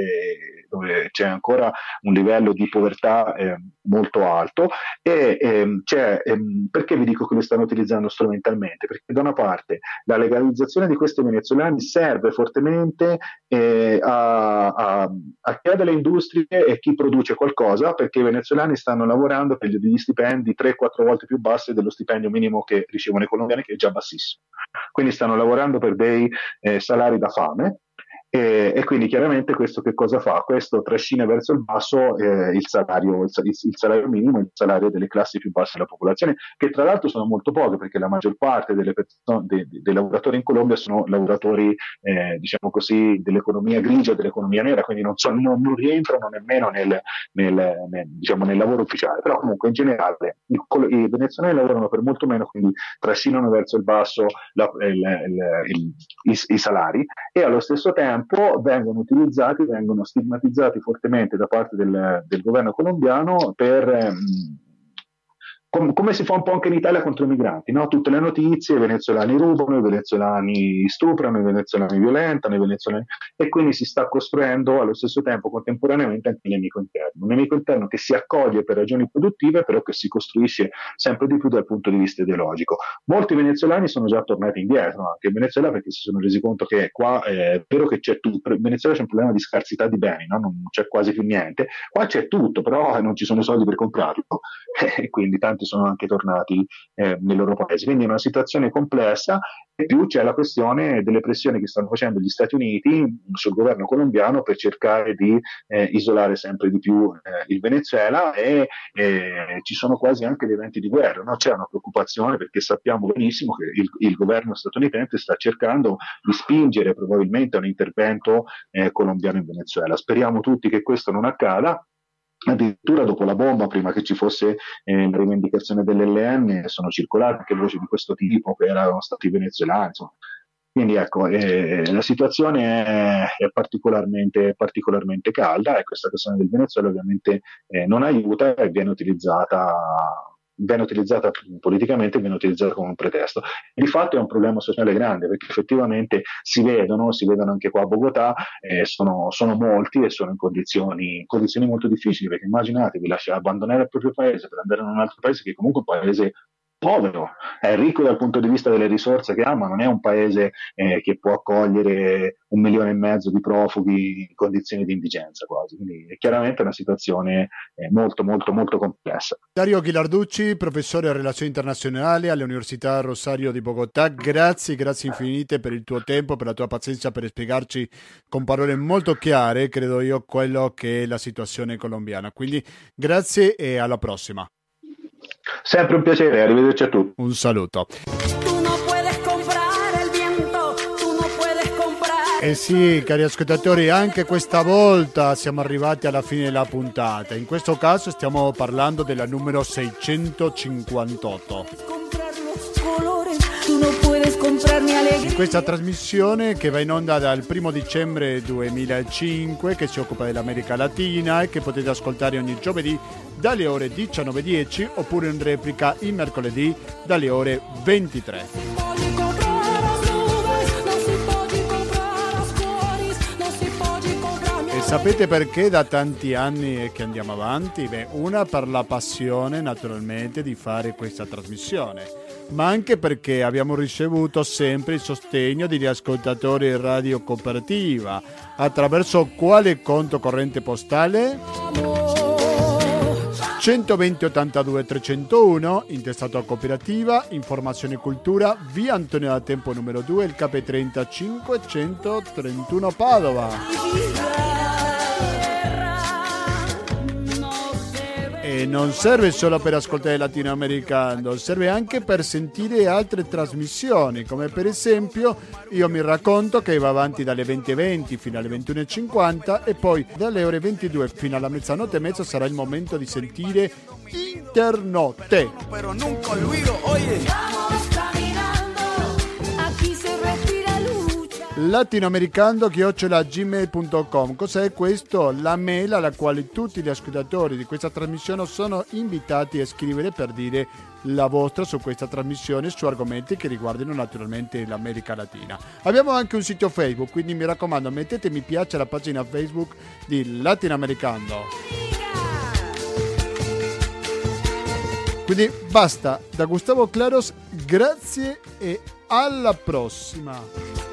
dove c'è ancora un livello di povertà eh, molto alto e ehm, ehm, perché vi dico che li stanno utilizzando strumentalmente? Perché da una parte la legalizzazione di questi venezuelani serve fortemente eh, a, a, a chi ha delle industrie e chi produce qualcosa, perché i venezuelani stanno stanno lavorando per degli stipendi 3-4 volte più bassi dello stipendio minimo che ricevono i colombiani, che è già bassissimo. Quindi stanno lavorando per dei eh, salari da fame e, e, quindi chiaramente questo che cosa fa? Questo trascina verso il basso eh, il, salario, il, il, salario, minimo, il salario delle classi più basse della popolazione, che tra l'altro sono molto poche perché la maggior parte persone, dei, dei lavoratori in Colombia sono lavoratori, eh, diciamo così, dell'economia grigia, dell'economia nera, quindi non, so, non, non rientrano nemmeno nel, nel, nel, diciamo, nel, lavoro ufficiale, però comunque in generale i, i venezuelani lavorano per molto meno, quindi trascinano verso il basso la, i, i salari e allo stesso tempo tempo vengono utilizzati, vengono stigmatizzati fortemente da parte del, del governo colombiano per ehm, com- come si fa un po' anche in Italia contro i migranti, no? tutte le notizie, i venezuelani rubano, i venezuelani stuprano, i venezuelani violentano, i venezuelani... e quindi si sta costruendo allo stesso tempo contemporaneamente anche il nemico interno, un nemico interno che si accoglie per ragioni produttive, però che si costruisce sempre di più dal punto di vista ideologico. Molti venezuelani sono già tornati indietro anche in Venezuela perché si sono resi conto che qua è vero che c'è tutto, in Venezuela c'è un problema di scarsità di beni, no? non c'è quasi più niente, qua c'è tutto, però non ci sono soldi per comprarlo e quindi tanti migranti sono anche tornati eh, nei loro paesi. Quindi è una situazione complessa e più c'è la questione delle pressioni che stanno facendo gli Stati Uniti sul governo colombiano per cercare di eh, isolare sempre di più eh, il Venezuela e eh, ci sono quasi anche dei eventi di guerra. No? C'è una preoccupazione perché sappiamo benissimo che il, il, governo statunitense sta cercando di spingere probabilmente un intervento eh, colombiano in Venezuela. Speriamo tutti che questo non accada Addirittura dopo la bomba, prima che ci fosse eh, rivendicazione dell'LN, sono circolate anche voci di questo tipo che erano stati venezuelani. Insomma. Quindi ecco, eh, la situazione è, è particolarmente, particolarmente, calda e questa questione del Venezuela ovviamente eh, non aiuta e viene utilizzata viene utilizzata politicamente, viene utilizzata come un pretesto. Di fatto è un problema sociale grande perché effettivamente si vedono, si vedono anche qua a Bogotà, eh, sono, sono, molti e sono in condizioni, condizioni molto difficili perché immaginatevi lasciare abbandonare il proprio paese per andare in un altro paese che comunque è un paese povero, è ricco dal punto di vista delle risorse che ha, ma non è un paese eh, che può accogliere un milione e mezzo di profughi in condizioni di indigenza quasi. Quindi è chiaramente una situazione eh, molto, molto, molto complessa. Dario Ghilarducci, professore di relazioni internazionali all'Università Rosario di Bogotà, grazie, grazie infinite per il tuo tempo, per la tua pazienza, per spiegarci con parole molto chiare, credo io, quello che è la situazione colombiana. Quindi grazie e alla prossima. Sempre un piacere, arrivederci a tutti. Un saluto. Eh sì, cari ascoltatori, anche questa volta siamo arrivati alla fine della puntata. In questo caso stiamo parlando della numero 658. In questa trasmissione che va in onda dal 1 dicembre 2005, che si occupa dell'America Latina e che potete ascoltare ogni giovedì dalle ore 19.10 oppure in replica il mercoledì dalle ore 23. sapete perché da tanti anni che andiamo avanti? Beh, una per la passione naturalmente di fare questa trasmissione, ma anche perché abbiamo ricevuto sempre il sostegno degli ascoltatori Radio Cooperativa. Attraverso quale conto corrente postale? 120 82 301, intestato a cooperativa, informazione e cultura, via Antonio da Tempo numero 2, il KP30 531 Padova. E non serve solo per ascoltare latinoamericano, serve anche per sentire altre trasmissioni, come per esempio io mi racconto che va avanti dalle 20.20 fino alle 21.50 e poi dalle ore 22 fino alla mezzanotte e mezzo sarà il momento di sentire Internotte. Però nunca olvido, oye. latinoamericando-gmail.com Cos'è questo? La mail alla quale tutti gli ascoltatori di questa trasmissione sono invitati a scrivere per dire la vostra su questa trasmissione su argomenti che riguardino naturalmente l'America Latina. Abbiamo anche un sito Facebook, quindi mi raccomando mettete mi piace alla pagina Facebook di Latinoamericando. Quindi basta, da Gustavo Claros, grazie e alla prossima.